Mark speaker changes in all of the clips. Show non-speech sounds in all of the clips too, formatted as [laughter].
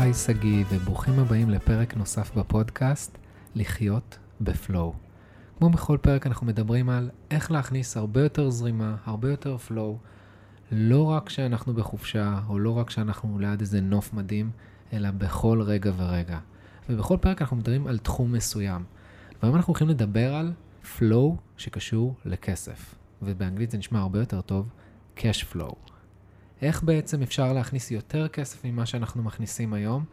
Speaker 1: חי שגיא, וברוכים הבאים לפרק נוסף בפודקאסט, לחיות בפלואו. כמו בכל פרק אנחנו מדברים על איך להכניס הרבה יותר זרימה, הרבה יותר פלואו, לא רק כשאנחנו בחופשה, או לא רק כשאנחנו ליד איזה נוף מדהים, אלא בכל רגע ורגע. ובכל פרק אנחנו מדברים על תחום מסוים. והיום אנחנו הולכים לדבר על flow שקשור לכסף. ובאנגלית זה נשמע הרבה יותר טוב, cash flow. איך בעצם אפשר להכניס יותר כסף ממה שאנחנו מכניסים היום,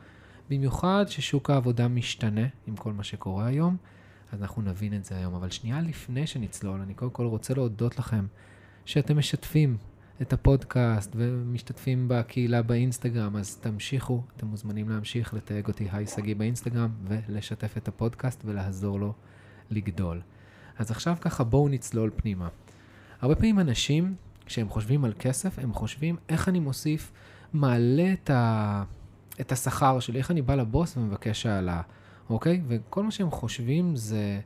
Speaker 1: במיוחד ששוק העבודה משתנה עם כל מה שקורה היום, אז אנחנו נבין את זה היום. אבל שנייה לפני שנצלול, אני קודם כל רוצה להודות לכם שאתם משתפים את הפודקאסט ומשתתפים בקהילה באינסטגרם, אז תמשיכו, אתם מוזמנים להמשיך לתייג אותי היי שגיא באינסטגרם ולשתף את הפודקאסט ולעזור לו לגדול. אז עכשיו ככה בואו נצלול פנימה. הרבה פעמים אנשים, כשהם חושבים על כסף, הם חושבים איך אני מוסיף, מעלה את, ה... את השכר שלי, איך אני בא לבוס ומבקש העלאה, אוקיי? וכל מה שהם חושבים זה...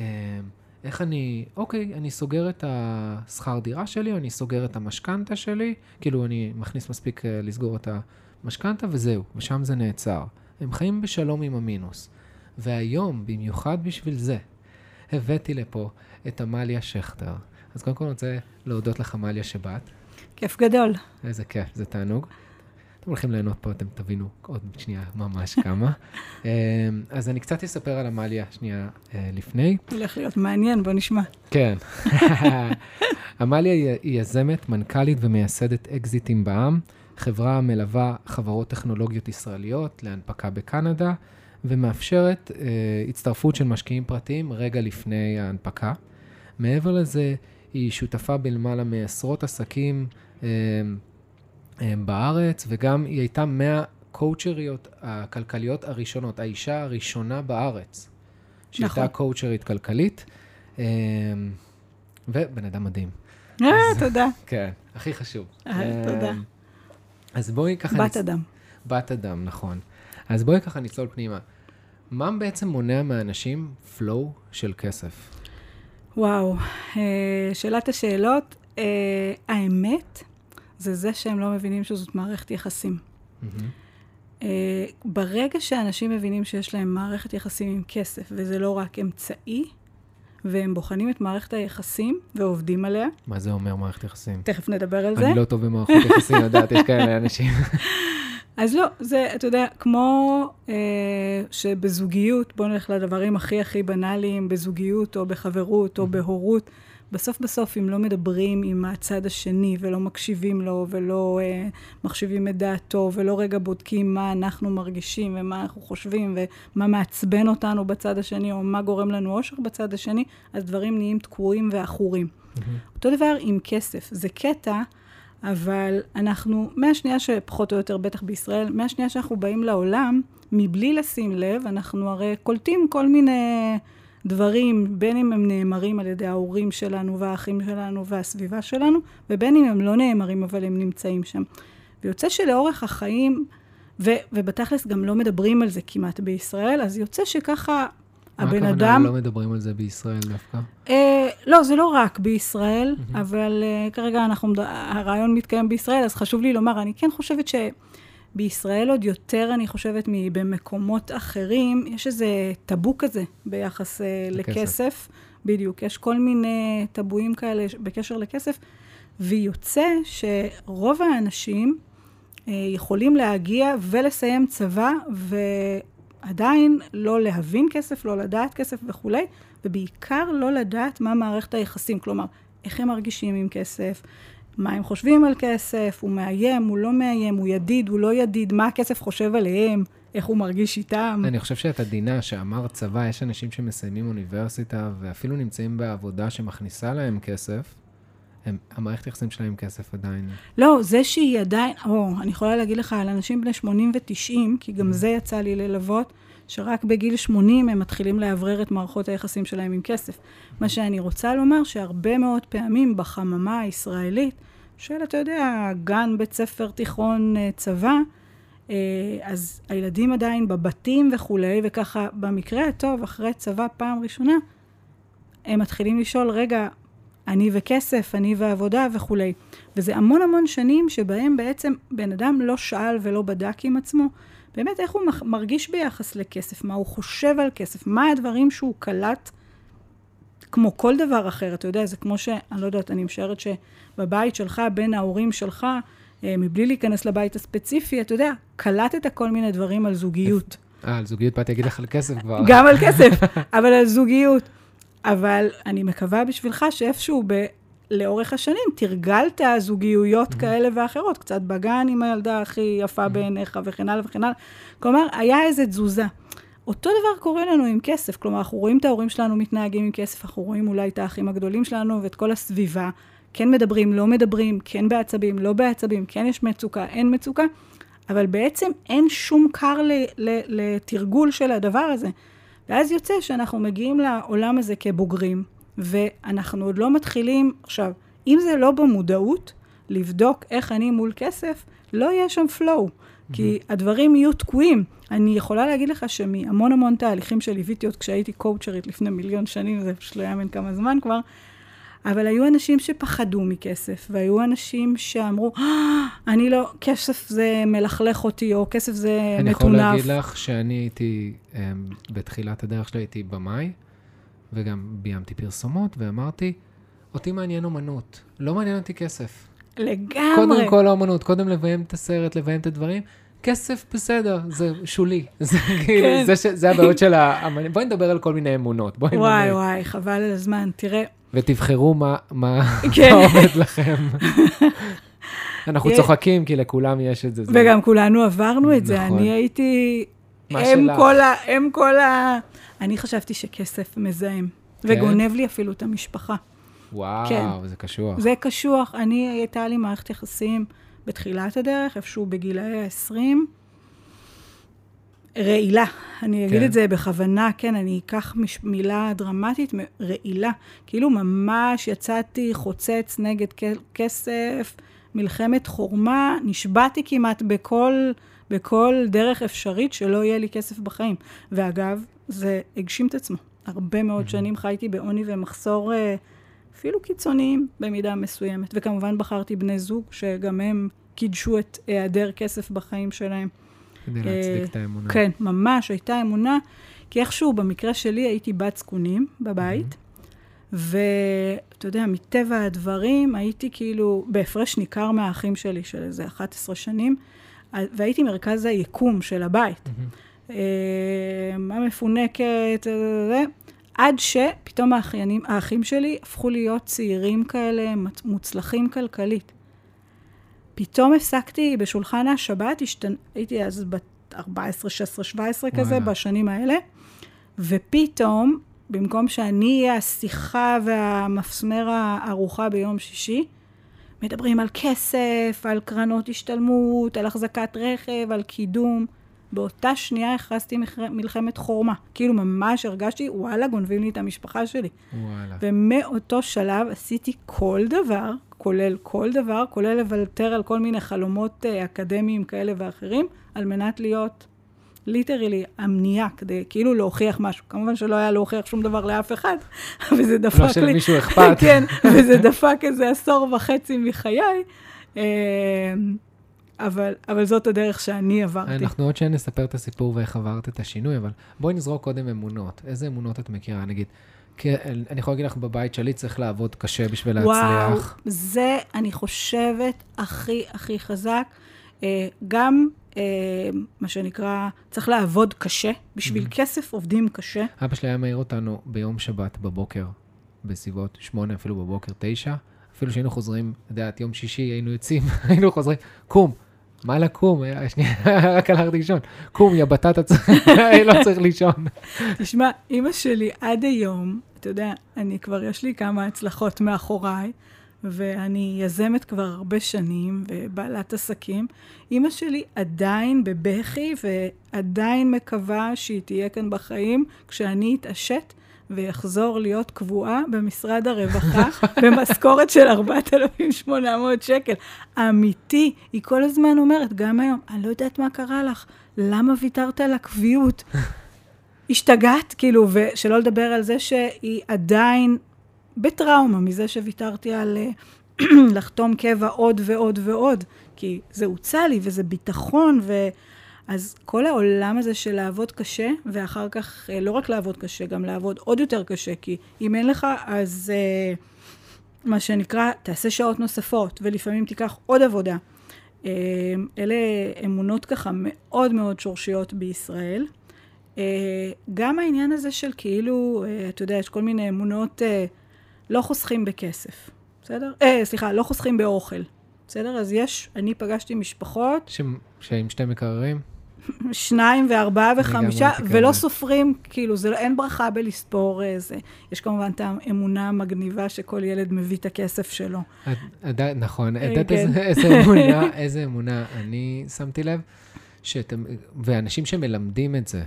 Speaker 1: אה, איך אני, אוקיי, אני סוגר את השכר דירה שלי, או אני סוגר את המשכנתה שלי, כאילו אני מכניס מספיק אה, לסגור את המשכנתה וזהו, ושם זה נעצר. הם חיים בשלום עם המינוס. והיום, במיוחד בשביל זה, הבאתי לפה את עמליה שכטר. אז קודם כל אני רוצה להודות לך, עמליה, שבאת.
Speaker 2: כיף גדול.
Speaker 1: איזה כיף, זה תענוג. אתם הולכים ליהנות פה, אתם תבינו עוד שנייה ממש כמה. [laughs] אמ, אז אני קצת אספר על עמליה שנייה אה, לפני.
Speaker 2: הולך להיות מעניין, בוא נשמע.
Speaker 1: כן. [laughs] [laughs] עמליה היא יזמת, מנכ"לית ומייסדת אקזיטים בע"מ, חברה המלווה חברות טכנולוגיות ישראליות להנפקה בקנדה, ומאפשרת uh, הצטרפות של משקיעים פרטיים רגע לפני ההנפקה. מעבר לזה, היא שותפה בלמעלה מעשרות עסקים uh, uh, בארץ, וגם היא הייתה מהקואוצ'ריות הכלכליות הראשונות, האישה הראשונה בארץ, שהייתה
Speaker 2: נכון.
Speaker 1: קואוצ'רית כלכלית, uh, ובן אדם מדהים.
Speaker 2: אה, תודה.
Speaker 1: כן, הכי חשוב.
Speaker 2: אה, תודה.
Speaker 1: אז בואי ככה...
Speaker 2: בת אדם.
Speaker 1: בת אדם, נכון. אז בואי ככה נצלול פנימה. מה בעצם מונע מאנשים flow של כסף?
Speaker 2: וואו, אה, שאלת השאלות, אה, האמת, זה זה שהם לא מבינים שזאת מערכת יחסים. אה, ברגע שאנשים מבינים שיש להם מערכת יחסים עם כסף, וזה לא רק אמצעי, והם בוחנים את מערכת היחסים ועובדים עליה,
Speaker 1: מה זה אומר מערכת יחסים?
Speaker 2: תכף נדבר על זה.
Speaker 1: אני לא טוב במערכות יחסים, יודעת, יש כאלה אנשים. [laughs]
Speaker 2: אז לא, זה, אתה יודע, כמו אה, שבזוגיות, בואו נלך לדברים הכי הכי בנאליים, בזוגיות או בחברות או בהורות, בסוף בסוף, אם לא מדברים עם הצד השני ולא מקשיבים לו ולא אה, מחשיבים את דעתו ולא רגע בודקים מה אנחנו מרגישים ומה אנחנו חושבים ומה מעצבן אותנו בצד השני או מה גורם לנו אושר בצד השני, אז דברים נהיים תקועים ועכורים. אותו דבר עם כסף, זה קטע, אבל אנחנו, מהשנייה שפחות או יותר, בטח בישראל, מהשנייה שאנחנו באים לעולם, מבלי לשים לב, אנחנו הרי קולטים כל מיני דברים, בין אם הם נאמרים על ידי ההורים שלנו והאחים שלנו והסביבה שלנו, ובין אם הם לא נאמרים, אבל הם נמצאים שם. ויוצא שלאורך החיים, ו, ובתכלס גם לא מדברים על זה כמעט בישראל, אז יוצא שככה הבן
Speaker 1: מה
Speaker 2: אדם...
Speaker 1: הכוונה לא מדברים על זה בישראל דווקא?
Speaker 2: אה, לא, זה לא רק בישראל, mm-hmm. אבל אה, כרגע אנחנו, הרעיון מתקיים בישראל, אז חשוב לי לומר, אני כן חושבת שבישראל עוד יותר, אני חושבת, מבמקומות אחרים, יש איזה טאבו כזה ביחס אה,
Speaker 1: לכסף.
Speaker 2: לכסף. בדיוק, יש כל מיני טאבואים כאלה בקשר לכסף, ויוצא שרוב האנשים אה, יכולים להגיע ולסיים צבא, ועדיין לא להבין כסף, לא לדעת כסף וכולי, ובעיקר לא לדעת מה מערכת היחסים, כלומר, איך הם מרגישים עם כסף, מה הם חושבים על כסף, הוא מאיים, הוא לא מאיים, הוא ידיד, הוא לא ידיד, מה הכסף חושב עליהם, איך הוא מרגיש איתם.
Speaker 1: אני חושב שאת עדינה שאמרת צבא, יש אנשים שמסיימים אוניברסיטה ואפילו נמצאים בעבודה שמכניסה להם כסף, הם, המערכת יחסים שלהם עם כסף עדיין.
Speaker 2: לא, זה שהיא עדיין, או, אני יכולה להגיד לך על אנשים בני 80 ו-90, כי גם זה יצא לי ללוות, שרק בגיל 80 הם מתחילים לאוורר את מערכות היחסים שלהם עם כסף. מה שאני רוצה לומר, שהרבה מאוד פעמים בחממה הישראלית, של, אתה יודע, גן, בית ספר, תיכון, אה, צבא, אה, אז הילדים עדיין בבתים וכולי, וככה, במקרה הטוב, אחרי צבא פעם ראשונה, הם מתחילים לשאול, רגע, אני וכסף, אני ועבודה וכולי. וזה המון המון שנים שבהם בעצם בן אדם לא שאל ולא בדק עם עצמו באמת איך הוא מרגיש ביחס לכסף, מה הוא חושב על כסף, מה הדברים שהוא קלט, כמו כל דבר אחר, אתה יודע, זה כמו ש... אני לא יודעת, אני משערת שבבית שלך, בין ההורים שלך, אה, מבלי להיכנס לבית הספציפי, אתה יודע, קלטת כל מיני דברים על זוגיות.
Speaker 1: אה, על זוגיות באתי להגיד לך על כסף כבר.
Speaker 2: גם על כסף, אבל על זוגיות. אבל אני מקווה בשבילך שאיפשהו ב... לאורך השנים תרגלת זוגיויות mm-hmm. כאלה ואחרות, קצת בגן עם הילדה הכי יפה mm-hmm. בעיניך וכן הלאה וכן הלאה. כלומר, היה איזו תזוזה. אותו דבר קורה לנו עם כסף, כלומר, אנחנו רואים את ההורים שלנו מתנהגים עם כסף, אנחנו רואים אולי את האחים הגדולים שלנו ואת כל הסביבה. כן מדברים, לא מדברים, כן בעצבים, לא בעצבים, כן יש מצוקה, אין מצוקה, אבל בעצם אין שום קר לתרגול של הדבר הזה. ואז יוצא שאנחנו מגיעים לעולם הזה כבוגרים, ואנחנו עוד לא מתחילים, עכשיו, אם זה לא במודעות, לבדוק איך אני מול כסף, לא יהיה שם flow. כי הדברים יהיו תקועים. אני יכולה להגיד לך שמהמון המון תהליכים שליוויתי עוד כשהייתי קואוצ'רית לפני מיליון שנים, זה פשוט לא יאמן כמה זמן כבר, אבל היו אנשים שפחדו מכסף, והיו אנשים שאמרו, אה, אני לא, כסף זה מלכלך אותי, או כסף זה מטונף.
Speaker 1: אני יכול להגיד לך שאני הייתי, um, בתחילת הדרך שלי הייתי במאי, וגם ביימתי פרסומות, ואמרתי, אותי מעניין אומנות, לא מעניין אותי כסף.
Speaker 2: לגמרי.
Speaker 1: קודם כל האומנות, קודם לביים את הסרט, לביים את הדברים. כסף בסדר, זה שולי. [laughs] זה כאילו, כן. זה, זה הבעיות של האמנים. בואי נדבר על כל מיני אמונות.
Speaker 2: וואי, נדבר. וואי, חבל על הזמן. תראה,
Speaker 1: ותבחרו מה, מה, [laughs] כן. מה עומד לכם. [laughs] אנחנו צוחקים, כי לכולם יש את זה.
Speaker 2: וגם זה... כולנו עברנו את זה. נכון. אני הייתי אם כל ה... אם כל ה... אני חשבתי שכסף מזהם, כן? וגונב לי אפילו את המשפחה.
Speaker 1: וואו, כן. זה קשוח.
Speaker 2: זה קשוח. אני, הייתה לי מערכת יחסים בתחילת הדרך, איפשהו בגילאי ה-20. רעילה. אני אגיד כן. את זה בכוונה, כן, אני אקח מש, מילה דרמטית, רעילה. כאילו ממש יצאתי חוצץ נגד כסף, מלחמת חורמה, נשבעתי כמעט בכל, בכל דרך אפשרית שלא יהיה לי כסף בחיים. ואגב, זה הגשים את עצמו. הרבה מאוד שנים חייתי בעוני ומחסור אה, אפילו קיצוניים במידה מסוימת. וכמובן בחרתי בני זוג שגם הם קידשו את היעדר כסף בחיים שלהם.
Speaker 1: כדי להצדיק את האמונה.
Speaker 2: כן, ממש הייתה אמונה, כי איכשהו במקרה שלי הייתי בת זקונים בבית, ואתה יודע, מטבע הדברים הייתי כאילו בהפרש ניכר מהאחים שלי של איזה 11 שנים, והייתי מרכז היקום של הבית. המפונקת, עד שפתאום האחיינים, האחים שלי הפכו להיות צעירים כאלה, מוצלחים כלכלית. פתאום הפסקתי בשולחן השבת, השתנ... הייתי אז בת 14, 16, 17 וואלה. כזה, בשנים האלה, ופתאום, במקום שאני אהיה השיחה והמפסמר הארוחה ביום שישי, מדברים על כסף, על קרנות השתלמות, על החזקת רכב, על קידום. באותה שנייה הכרזתי מלחמת חורמה. כאילו ממש הרגשתי, וואלה, גונבים לי את המשפחה שלי. וואלה. ומאותו שלב עשיתי כל דבר כולל כל דבר, כולל לוותר על כל מיני חלומות uh, אקדמיים כאלה ואחרים, על מנת להיות ליטרלי המניעה, כדי כאילו להוכיח משהו. כמובן שלא היה להוכיח שום דבר לאף אחד, [laughs] וזה דפק
Speaker 1: לא לי... לא שלמישהו אכפת. [laughs]
Speaker 2: כן, וזה דפק איזה עשור וחצי מחיי. אבל, אבל זאת הדרך שאני עברתי.
Speaker 1: אנחנו עוד שנייה נספר את הסיפור ואיך עברת את השינוי, אבל בואי נזרוק קודם אמונות. איזה אמונות את מכירה? נגיד, כן, אני יכול להגיד לך, בבית שלי צריך לעבוד קשה בשביל להצליח. וואו,
Speaker 2: זה, אני חושבת, הכי הכי חזק. אה, גם, אה, מה שנקרא, צריך לעבוד קשה. בשביל mm-hmm. כסף עובדים קשה.
Speaker 1: אבא שלי היה מעיר אותנו ביום שבת בבוקר, בסביבות שמונה, אפילו בבוקר, תשע. אפילו שהיינו חוזרים, את יודעת, יום שישי היינו יוצאים, [laughs] היינו חוזרים, קום. מה לקום? שנייה, [laughs] רק הלכתי לישון. קום, יא בטטה, [laughs] לא צריך לישון.
Speaker 2: תשמע, אימא שלי עד היום, אתה יודע, אני כבר, יש לי כמה הצלחות מאחוריי, ואני יזמת כבר הרבה שנים, ובעלת עסקים. אימא שלי עדיין בבכי, ועדיין מקווה שהיא תהיה כאן בחיים כשאני אתעשת. ויחזור להיות קבועה במשרד הרווחה [laughs] במשכורת של 4,800 שקל. אמיתי, היא כל הזמן אומרת, גם היום, אני לא יודעת מה קרה לך, למה ויתרת על הקביעות? [laughs] השתגעת, כאילו, ושלא לדבר על זה שהיא עדיין בטראומה מזה שוויתרתי על אה, [clears throat] לחתום קבע עוד ועוד ועוד, כי זה הוצע לי וזה ביטחון, ו... אז כל העולם הזה של לעבוד קשה, ואחר כך אה, לא רק לעבוד קשה, גם לעבוד עוד יותר קשה, כי אם אין לך, אז אה, מה שנקרא, תעשה שעות נוספות, ולפעמים תיקח עוד עבודה. אה, אלה אמונות ככה מאוד מאוד שורשיות בישראל. אה, גם העניין הזה של כאילו, אה, אתה יודע, יש כל מיני אמונות, אה, לא חוסכים בכסף, בסדר? אה, סליחה, לא חוסכים באוכל, בסדר? אז יש, אני פגשתי משפחות,
Speaker 1: ש... שעם שתי מקררים?
Speaker 2: שניים וארבעה וחמישה, ולא
Speaker 1: כזה.
Speaker 2: סופרים, כאילו, זה, לא- אין ברכה בלספור איזה. יש כמובן את האמונה המגניבה שכל ילד מביא את הכסף שלו.
Speaker 1: את- עדיין, נכון,
Speaker 2: אה,
Speaker 1: יודעת
Speaker 2: כן.
Speaker 1: איזה איזה אמונה, איזה אמונה אני שמתי לב, שאתם, ואנשים שמלמדים את זה,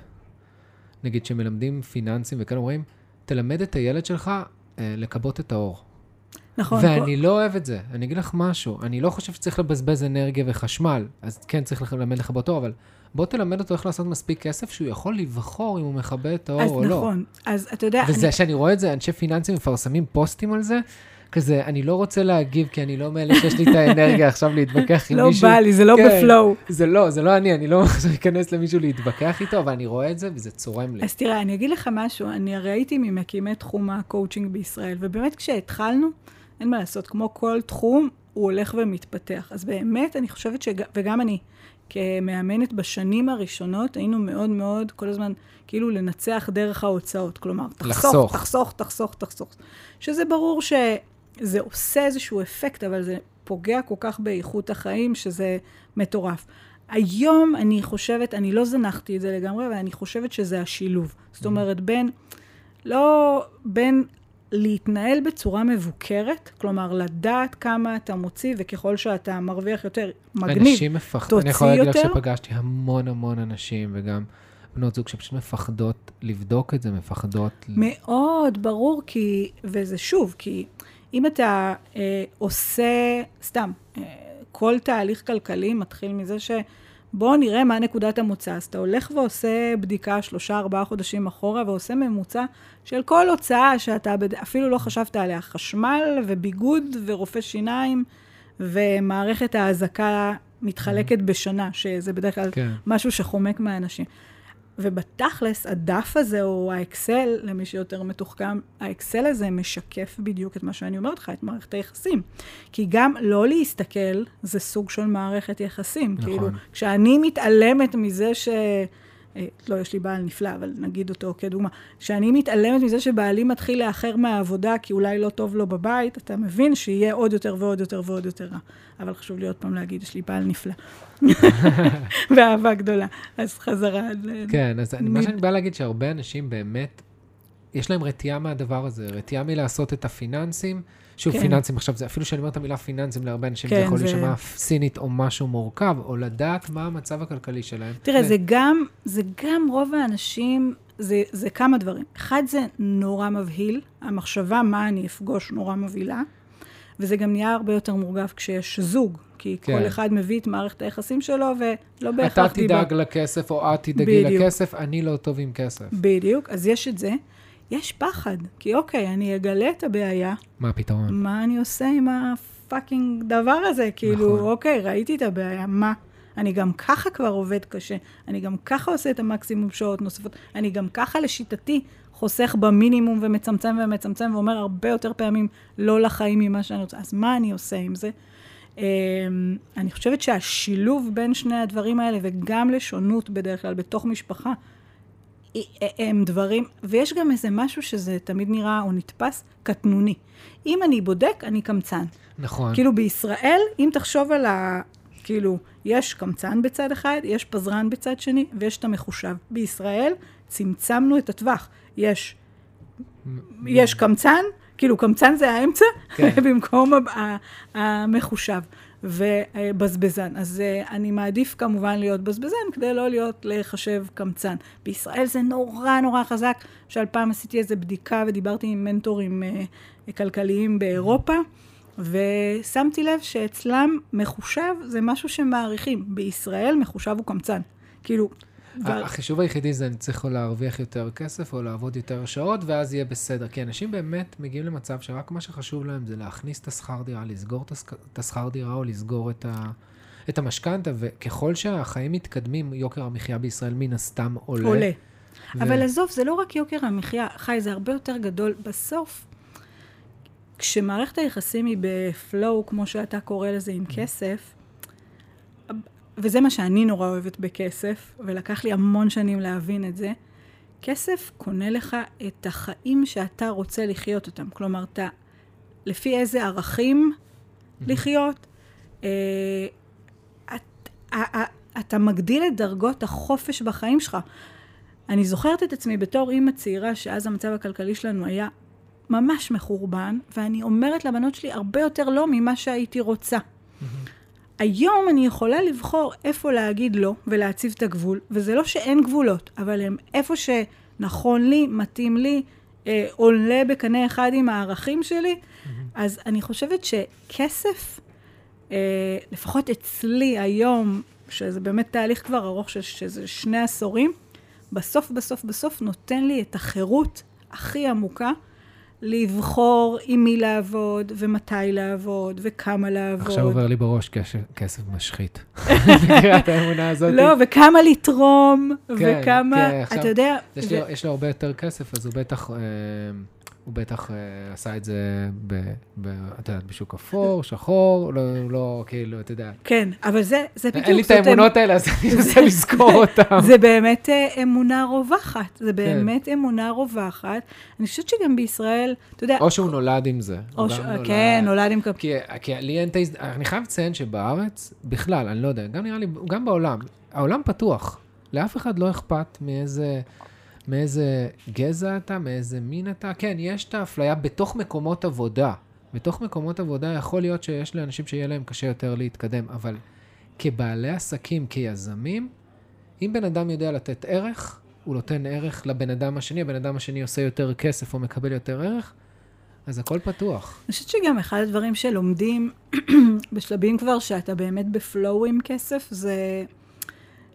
Speaker 1: נגיד שמלמדים פיננסים וכאלה, אומרים, תלמד את הילד שלך אה, לכבות את האור.
Speaker 2: נכון.
Speaker 1: ואני לא אוהב את זה. אני אגיד לך משהו, אני לא חושב שצריך לבזבז אנרגיה וחשמל, אז כן צריך ללמד לכבות אור, אבל בוא תלמד אותו איך לעשות מספיק כסף שהוא יכול לבחור אם הוא מכבה את האור
Speaker 2: אז
Speaker 1: או לא.
Speaker 2: נכון. אז אתה יודע,
Speaker 1: וזה
Speaker 2: אני,
Speaker 1: שאני רואה את זה, אנשי פיננסים מפרסמים פוסטים על זה, כזה, אני לא רוצה להגיב, כי אני לא מאלה שיש לי את האנרגיה עכשיו להתווכח עם
Speaker 2: לא
Speaker 1: מישהו.
Speaker 2: בא לי, זה לא
Speaker 1: כן.
Speaker 2: בפלואו.
Speaker 1: זה לא, זה לא אני, אני לא עכשיו [laughs] אכנס למישהו להתווכח איתו, אבל אני רואה את זה וזה צורם לי.
Speaker 2: אז תראה, אני אגיד לך משהו, אני הרי הייתי ממקימי תחום הקואוצ'ינג בישראל, ובאמת כשהתחלנו, אין מה לעשות, כמו כל תחום, הוא הולך ומתפתח. אז באמת, אני חושבת שג... וגם אני, כמאמנת בשנים הראשונות, היינו מאוד מאוד, כל הזמן, כאילו לנצח דרך ההוצאות. כלומר, תחסוך,
Speaker 1: לחסוך.
Speaker 2: תחסוך, תחסוך, תחסוך. שזה ברור שזה עושה איזשהו אפקט, אבל זה פוגע כל כך באיכות החיים, שזה מטורף. היום אני חושבת, אני לא זנחתי את זה לגמרי, אבל אני חושבת שזה השילוב. זאת אומרת, בין, לא, בין להתנהל בצורה מבוקרת, כלומר, לדעת כמה אתה מוציא, וככל שאתה מרוויח יותר, מגניב.
Speaker 1: אנשים מפחדים, אני יכול
Speaker 2: תוציא
Speaker 1: להגיד לך
Speaker 2: יותר?
Speaker 1: שפגשתי המון המון אנשים, וגם בנות זוג שפשוט מפחדות לבדוק את זה, מפחדות...
Speaker 2: מאוד, ברור, כי, וזה שוב, כי אם אתה אה, עושה, סתם, אה, כל תהליך כלכלי מתחיל מזה ש... בואו נראה מה נקודת המוצא. אז אתה הולך ועושה בדיקה שלושה, ארבעה חודשים אחורה, ועושה ממוצע של כל הוצאה שאתה. אפילו לא חשבת עליה. חשמל וביגוד ורופא שיניים ומערכת האזעקה מתחלקת בשנה, שזה בדרך כלל
Speaker 1: כן.
Speaker 2: משהו שחומק מהאנשים. ובתכלס, הדף הזה, או האקסל, למי שיותר מתוחכם, האקסל הזה משקף בדיוק את מה שאני אומרת לך, את מערכת היחסים. כי גם לא להסתכל, זה סוג של מערכת יחסים.
Speaker 1: נכון.
Speaker 2: כאילו, כשאני מתעלמת מזה ש... אה, לא, יש לי בעל נפלא, אבל נגיד אותו כדוגמה. כשאני מתעלמת מזה שבעלי מתחיל לאחר מהעבודה, כי אולי לא טוב לו בבית, אתה מבין שיהיה עוד יותר ועוד יותר ועוד יותר רע. אבל חשוב לי עוד פעם להגיד, יש לי בעל נפלא. [laughs] ואהבה גדולה. אז חזרה.
Speaker 1: כן, אז מה שאני בא להגיד, שהרבה אנשים באמת, יש להם רתיעה מהדבר הזה, רתיעה מלעשות את הפיננסים. שוב,
Speaker 2: כן.
Speaker 1: פיננסים עכשיו, זה אפילו שאני אומר את המילה פיננסים להרבה אנשים, זה
Speaker 2: כן,
Speaker 1: יכול
Speaker 2: זה-
Speaker 1: להישמע סינית או משהו מורכב, או לדעת מה המצב הכלכלי שלהם.
Speaker 2: תראה,
Speaker 1: ו-
Speaker 2: זה גם, זה גם רוב האנשים, זה, זה כמה דברים. אחד, זה נורא מבהיל, המחשבה מה אני אפגוש נורא מבהילה, וזה גם נהיה הרבה יותר מורכב כשיש זוג, כי
Speaker 1: כן.
Speaker 2: כל אחד מביא את מערכת היחסים שלו, ולא בהכרח
Speaker 1: אתה
Speaker 2: דיבר.
Speaker 1: תדאג לכסף, או את תדאגי
Speaker 2: בדיוק.
Speaker 1: לכסף, אני לא טוב עם כסף.
Speaker 2: בדיוק, אז יש את זה. יש פחד, כי אוקיי, אני אגלה את הבעיה,
Speaker 1: מה הפתרון?
Speaker 2: מה אני עושה עם הפאקינג דבר הזה? כאילו,
Speaker 1: נכון.
Speaker 2: אוקיי, ראיתי את הבעיה, מה? אני גם ככה כבר עובד קשה, אני גם ככה עושה את המקסימום שעות נוספות, אני גם ככה לשיטתי חוסך במינימום ומצמצם ומצמצם ואומר הרבה יותר פעמים לא לחיים ממה שאני רוצה. אז מה אני עושה עם זה? אמ, אני חושבת שהשילוב בין שני הדברים האלה, וגם לשונות בדרך כלל בתוך משפחה, הם דברים, ויש גם איזה משהו שזה תמיד נראה או נתפס קטנוני. אם אני בודק, אני קמצן.
Speaker 1: נכון.
Speaker 2: כאילו בישראל, אם תחשוב על ה... כאילו, יש קמצן בצד אחד, יש פזרן בצד שני, ויש את המחושב. בישראל צמצמנו את הטווח. יש, יש קמצן, כאילו קמצן זה האמצע,
Speaker 1: כן. [laughs]
Speaker 2: במקום המחושב. ובזבזן. אז uh, אני מעדיף כמובן להיות בזבזן, כדי לא להיות לחשב קמצן. בישראל זה נורא נורא חזק. למשל, פעם עשיתי איזו בדיקה ודיברתי עם מנטורים uh, כלכליים באירופה, ושמתי לב שאצלם מחושב זה משהו שמעריכים. בישראל מחושב הוא קמצן. כאילו...
Speaker 1: החישוב היחידי זה אני צריך או להרוויח יותר כסף או לעבוד יותר שעות, ואז יהיה בסדר. כי אנשים באמת מגיעים למצב שרק מה שחשוב להם זה להכניס את השכר דירה, לסגור את השכ- את השכר דירה או לסגור את, ה... את המשכנתה, וככל שהחיים מתקדמים, יוקר המחיה בישראל מן הסתם עולה.
Speaker 2: עולה.
Speaker 1: ו-
Speaker 2: אבל עזוב, זה לא רק יוקר המחיה, חי, זה הרבה יותר גדול. בסוף, כשמערכת היחסים היא בפלואו, כמו שאתה קורא לזה, עם כסף, וזה מה שאני נורא אוהבת בכסף, ולקח לי המון שנים להבין את זה, כסף קונה לך את החיים שאתה רוצה לחיות אותם. כלומר, אתה, לפי איזה ערכים לחיות, אה, את, ה- ה- אתה מגדיל את דרגות החופש בחיים שלך. אני זוכרת את עצמי בתור אימא צעירה, שאז המצב הכלכלי שלנו היה ממש מחורבן, ואני אומרת לבנות שלי הרבה יותר לא ממה שהייתי רוצה. היום אני יכולה לבחור איפה להגיד לא ולהציב את הגבול, וזה לא שאין גבולות, אבל הם איפה שנכון לי, מתאים לי, אה, עולה בקנה אחד עם הערכים שלי, אז אני חושבת שכסף, אה, לפחות אצלי היום, שזה באמת תהליך כבר ארוך, של- שזה שני עשורים, בסוף, בסוף, בסוף נותן לי את החירות הכי עמוקה לבחור עם מי לעבוד, ומתי לעבוד, וכמה לעבוד.
Speaker 1: עכשיו עובר לי בראש כסף, כסף משחית. [laughs] מכירה את האמונה הזאת?
Speaker 2: לא, וכמה לתרום,
Speaker 1: כן,
Speaker 2: וכמה,
Speaker 1: כן, עכשיו,
Speaker 2: אתה יודע,
Speaker 1: יש
Speaker 2: זה-
Speaker 1: לו, יש לו הרבה יותר כסף, אז הוא בטח, אה, הוא בטח אה, עשה את זה, ב, ב, את יודעת, בשוק אפור, שחור, לא, לא, כאילו, אתה יודע.
Speaker 2: כן, אבל זה, זה בדיוק,
Speaker 1: אין לי את האמונות האלה, אז אני [laughs] מנסה לזכור אותם.
Speaker 2: זה באמת אה, אמונה רווחת,
Speaker 1: כן.
Speaker 2: זה באמת אמונה רווחת. אני חושבת שגם בישראל, אתה יודע,
Speaker 1: או שהוא נולד עם זה.
Speaker 2: או ש...
Speaker 1: נולד-
Speaker 2: כן, נולד עם.
Speaker 1: כי, כי לי אין את ההז... אני חייב לציין שבארץ, בכלל, אני לא יודע, גם נראה לי, גם בעולם, העולם פתוח. לאף אחד לא אכפת מאיזה, מאיזה גזע אתה, מאיזה מין אתה. כן, יש את האפליה בתוך מקומות עבודה. בתוך מקומות עבודה יכול להיות שיש לאנשים שיהיה להם קשה יותר להתקדם, אבל כבעלי עסקים, כיזמים, אם בן אדם יודע לתת ערך, הוא נותן ערך לבן אדם השני, הבן אדם השני עושה יותר כסף או מקבל יותר ערך, אז הכל פתוח.
Speaker 2: אני חושבת שגם אחד הדברים שלומדים [clears throat] בשלבים כבר, שאתה באמת בפלואו עם כסף, זה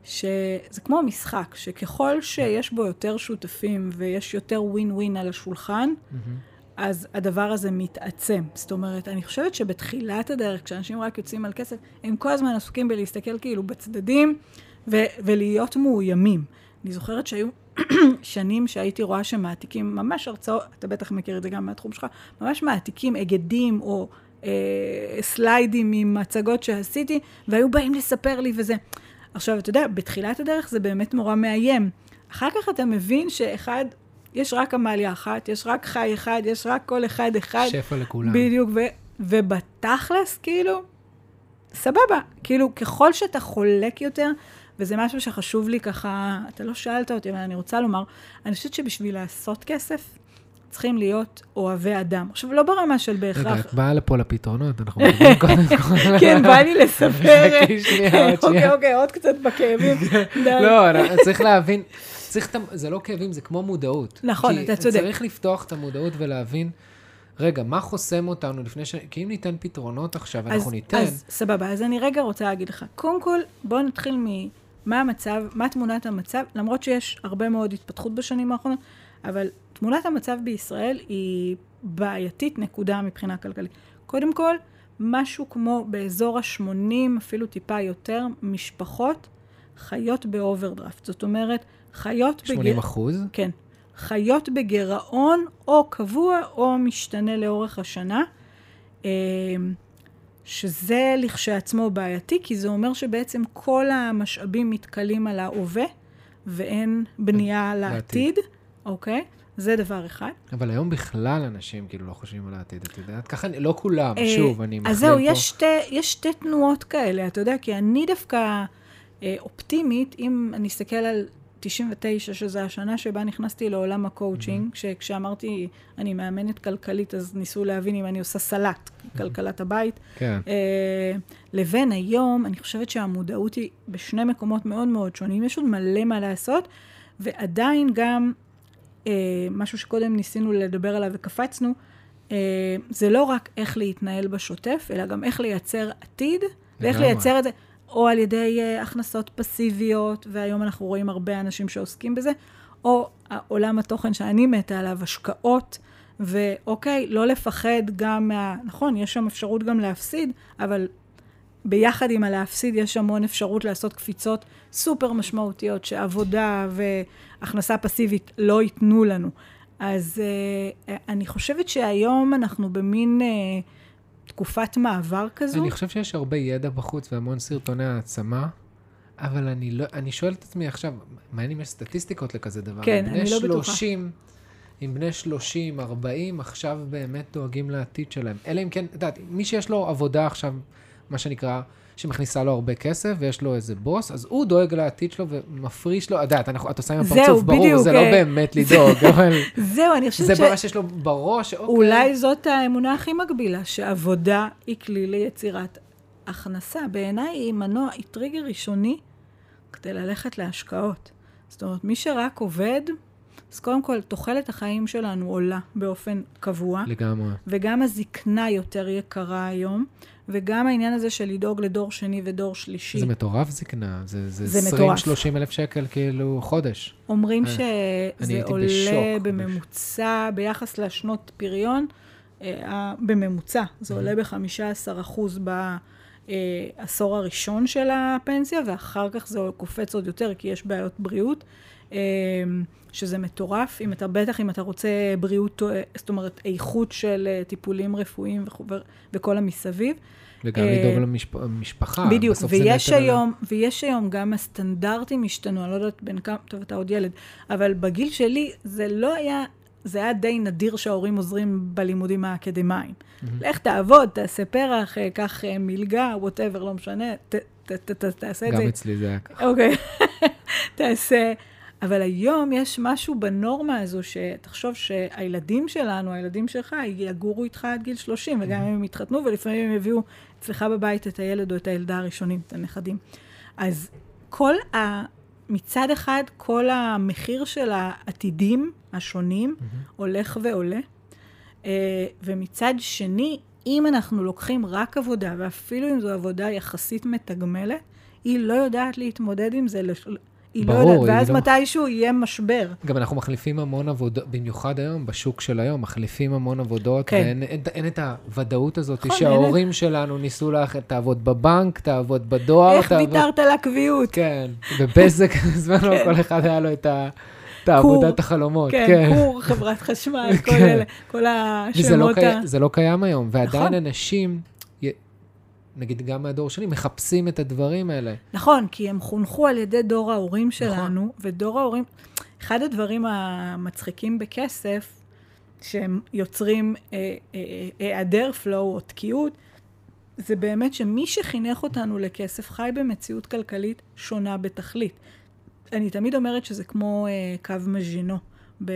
Speaker 2: שזה כמו משחק, שככל שיש בו יותר שותפים ויש יותר ווין ווין על השולחן, אז הדבר הזה מתעצם. זאת אומרת, אני חושבת שבתחילת הדרך, כשאנשים רק יוצאים על כסף, הם כל הזמן עסוקים בלהסתכל כאילו בצדדים ו- ולהיות מאוימים. אני זוכרת שהיו [clears throat] שנים שהייתי רואה שמעתיקים ממש הרצאות, אתה בטח מכיר את זה גם מהתחום שלך, ממש מעתיקים היגדים או אה, סליידים ממצגות שעשיתי, והיו באים לספר לי וזה. עכשיו, אתה יודע, בתחילת הדרך זה באמת נורא מאיים. אחר כך אתה מבין שאחד, יש רק עמליה אחת, יש רק חי אחד, יש רק כל אחד אחד.
Speaker 1: שפע לכולם.
Speaker 2: בדיוק, ו, ובתכלס, כאילו, סבבה. כאילו, ככל שאתה חולק יותר, וזה משהו שחשוב לי ככה, אתה לא שאלת אותי, אבל אני רוצה לומר, אני חושבת שבשביל לעשות כסף, צריכים להיות אוהבי אדם. עכשיו, לא ברמה של
Speaker 1: רגע,
Speaker 2: בהכרח...
Speaker 1: את באה לפה לפתרונות, אנחנו [laughs] מדברים קודם כל.
Speaker 2: כן, בא לי לספר. [laughs] אוקיי,
Speaker 1: שנייה.
Speaker 2: אוקיי, עוד קצת בכאבים. [laughs]
Speaker 1: לא, צריך להבין, זה לא כאבים, זה כמו מודעות.
Speaker 2: נכון,
Speaker 1: כי
Speaker 2: אתה צודק.
Speaker 1: צריך לפתוח את המודעות ולהבין, רגע, מה חוסם אותנו לפני ש... כי אם ניתן פתרונות עכשיו,
Speaker 2: אז-
Speaker 1: אנחנו ניתן,
Speaker 2: אז סבבה, אז אני רגע רוצה להגיד לך. קודם כל, בואו נתחיל ממה המצב, מה תמונת המצב, למרות שיש הרבה מאוד התפתחות בשנים האחרונות, אבל תמונת המצב בישראל היא בעייתית, נקודה מבחינה כלכלית. קודם כל, משהו כמו באזור ה-80, אפילו טיפה יותר, משפחות חיות באוברדרפט. זאת אומרת, חיות
Speaker 1: 80 אחוז,
Speaker 2: כן. חיות בגירעון או קבוע או משתנה לאורך השנה, אה, שזה לכשעצמו בעייתי, כי זה אומר שבעצם כל המשאבים מתכלים על ההווה ואין בנייה לעתיד, אוקיי? זה דבר אחד.
Speaker 1: אבל היום בכלל אנשים כאילו לא חושבים על העתיד, את יודעת? ככה, לא כולם,
Speaker 2: אה,
Speaker 1: שוב, אני מכליל
Speaker 2: אז זהו,
Speaker 1: פה.
Speaker 2: יש שתי, יש שתי תנועות כאלה, אתה יודע, כי אני דווקא אה, אופטימית, אם אני אסתכל על 99, שזו השנה שבה נכנסתי לעולם הקואוצ'ינג, כשאמרתי, אני מאמנת כלכלית, אז ניסו להבין אם אני עושה סלט, כלכלת הבית.
Speaker 1: כן,
Speaker 2: אה, לבין היום, אני חושבת שהמודעות היא בשני מקומות מאוד מאוד שונים. יש עוד מלא מה לעשות, ועדיין גם משהו שקודם ניסינו לדבר עליו וקפצנו, אה, זה לא רק איך להתנהל בשוטף, אלא גם איך לייצר עתיד, ואיך
Speaker 1: לגמרי.
Speaker 2: לייצר את זה, או על ידי אה, הכנסות פסיביות, והיום אנחנו רואים הרבה אנשים שעוסקים בזה, או עולם התוכן שאני מתה עליו, השקעות, ואוקיי, לא לפחד גם מה... נכון, יש שם אפשרות גם להפסיד, אבל ביחד עם הלהפסיד יש המון אפשרות לעשות קפיצות סופר משמעותיות שעבודה והכנסה פסיבית לא ייתנו לנו. אז uh, אני חושבת שהיום אנחנו במין uh, תקופת מעבר כזו.
Speaker 1: אני חושב שיש הרבה ידע בחוץ והמון סרטוני העצמה, אבל אני, לא, אני שואל את עצמי עכשיו, מעניין אם יש סטטיסטיקות לכזה דבר.
Speaker 2: כן, אני לא בטוחה.
Speaker 1: 30, אם בני 30, 40, עכשיו באמת דואגים לעתיד שלהם. אלא אם כן, את יודעת, מי שיש לו עבודה עכשיו, מה שנקרא, שמכניסה לו הרבה כסף, ויש לו איזה בוס, אז הוא דואג לעתיד שלו ומפריש לו, את יודעת, את עושה עם הפרצוף ברור,
Speaker 2: בדיוק,
Speaker 1: זה לא
Speaker 2: אה,
Speaker 1: באמת לדאוג, אבל [laughs]
Speaker 2: זהו, אני חושבת
Speaker 1: זה
Speaker 2: ש...
Speaker 1: מה שיש לו בראש, אוקיי.
Speaker 2: אולי זאת האמונה הכי מגבילה, שעבודה היא כלי ליצירת הכנסה. בעיניי היא מנוע, היא טריגר ראשוני כדי ללכת להשקעות. זאת אומרת, מי שרק עובד, אז קודם כל, תוחלת החיים שלנו עולה באופן קבוע.
Speaker 1: לגמרי.
Speaker 2: וגם הזקנה יותר יקרה היום, וגם העניין הזה של לדאוג לדור שני ודור שלישי.
Speaker 1: זה מטורף זקנה, זה, זה,
Speaker 2: זה
Speaker 1: 20-30
Speaker 2: מטורף.
Speaker 1: אלף שקל כאילו חודש.
Speaker 2: אומרים
Speaker 1: אה,
Speaker 2: שזה עולה
Speaker 1: בשוק.
Speaker 2: בממוצע, ביחס לשנות פריון, אה, בממוצע, זה עולה ב-15% בעשור הראשון של הפנסיה, ואחר כך זה קופץ עוד יותר, כי יש בעיות בריאות, אה, שזה מטורף. אם אתה, בטח אם אתה רוצה בריאות, אה, זאת אומרת, איכות של אה, טיפולים רפואיים וכל המסביב.
Speaker 1: וגם
Speaker 2: אה,
Speaker 1: לדאוג למשפחה.
Speaker 2: בדיוק,
Speaker 1: בסוף זה
Speaker 2: ויש היום, ויש היום גם הסטנדרטים השתנו, אני לא יודעת בין כמה, טוב, אתה עוד ילד, אבל בגיל שלי זה לא היה, זה היה די נדיר שההורים עוזרים בלימודים האקדמיים. לך תעבוד, תעשה פרח, אה, קח אה, מלגה, ווטאבר, לא משנה, ת, ת, ת, ת, תעשה את
Speaker 1: גם
Speaker 2: זה.
Speaker 1: אצלי זה היה ככה.
Speaker 2: אוקיי, [laughs] תעשה. אבל היום יש משהו בנורמה הזו, שתחשוב שהילדים שלנו, הילדים שלך, יגורו איתך עד גיל 30, וגם אם הם יתחתנו, ולפעמים הם יביאו אצלך בבית את הילד או את הילדה הראשונים, את הנכדים. אז כל ה... מצד אחד, כל המחיר של העתידים השונים הולך ועולה, אה, ומצד שני, אם אנחנו לוקחים רק עבודה, ואפילו אם זו עבודה יחסית מתגמלת, היא לא יודעת להתמודד עם זה. היא לא
Speaker 1: ברור,
Speaker 2: יודעת,
Speaker 1: היא
Speaker 2: ואז
Speaker 1: לא-
Speaker 2: מתישהו יהיה משבר.
Speaker 1: גם אנחנו מחליפים המון עבודות, במיוחד היום, בשוק של היום, מחליפים המון עבודות,
Speaker 2: כן.
Speaker 1: ואין אין, אין את הוודאות הזאת
Speaker 2: נכון,
Speaker 1: שההורים שלנו ניסו לך, תעבוד בבנק, תעבוד בדואר,
Speaker 2: איך
Speaker 1: תעבוד...
Speaker 2: ויתרת על הקביעות?
Speaker 1: כן, ובזק, [laughs] בזמנו
Speaker 2: כן.
Speaker 1: כל אחד היה לו את ה- את העבודת החלומות.
Speaker 2: כן,
Speaker 1: כן.
Speaker 2: כור, חברת חשמל, [laughs] כל
Speaker 1: כן.
Speaker 2: אלה, כל
Speaker 1: וזה לא,
Speaker 2: השמות ה...
Speaker 1: זה לא קיים היום, ועדיין
Speaker 2: נכון.
Speaker 1: אנשים, נגיד גם מהדור שלי, מחפשים את הדברים האלה.
Speaker 2: נכון, כי הם חונכו על ידי דור ההורים
Speaker 1: נכון.
Speaker 2: שלנו, ודור ההורים, אחד הדברים המצחיקים בכסף, שהם יוצרים אה, אה, אה, היעדר פלואו או תקיעות, זה באמת שמי שחינך אותנו לכסף חי במציאות כלכלית שונה בתכלית. אני תמיד אומרת שזה כמו אה, קו מז'ינו ב-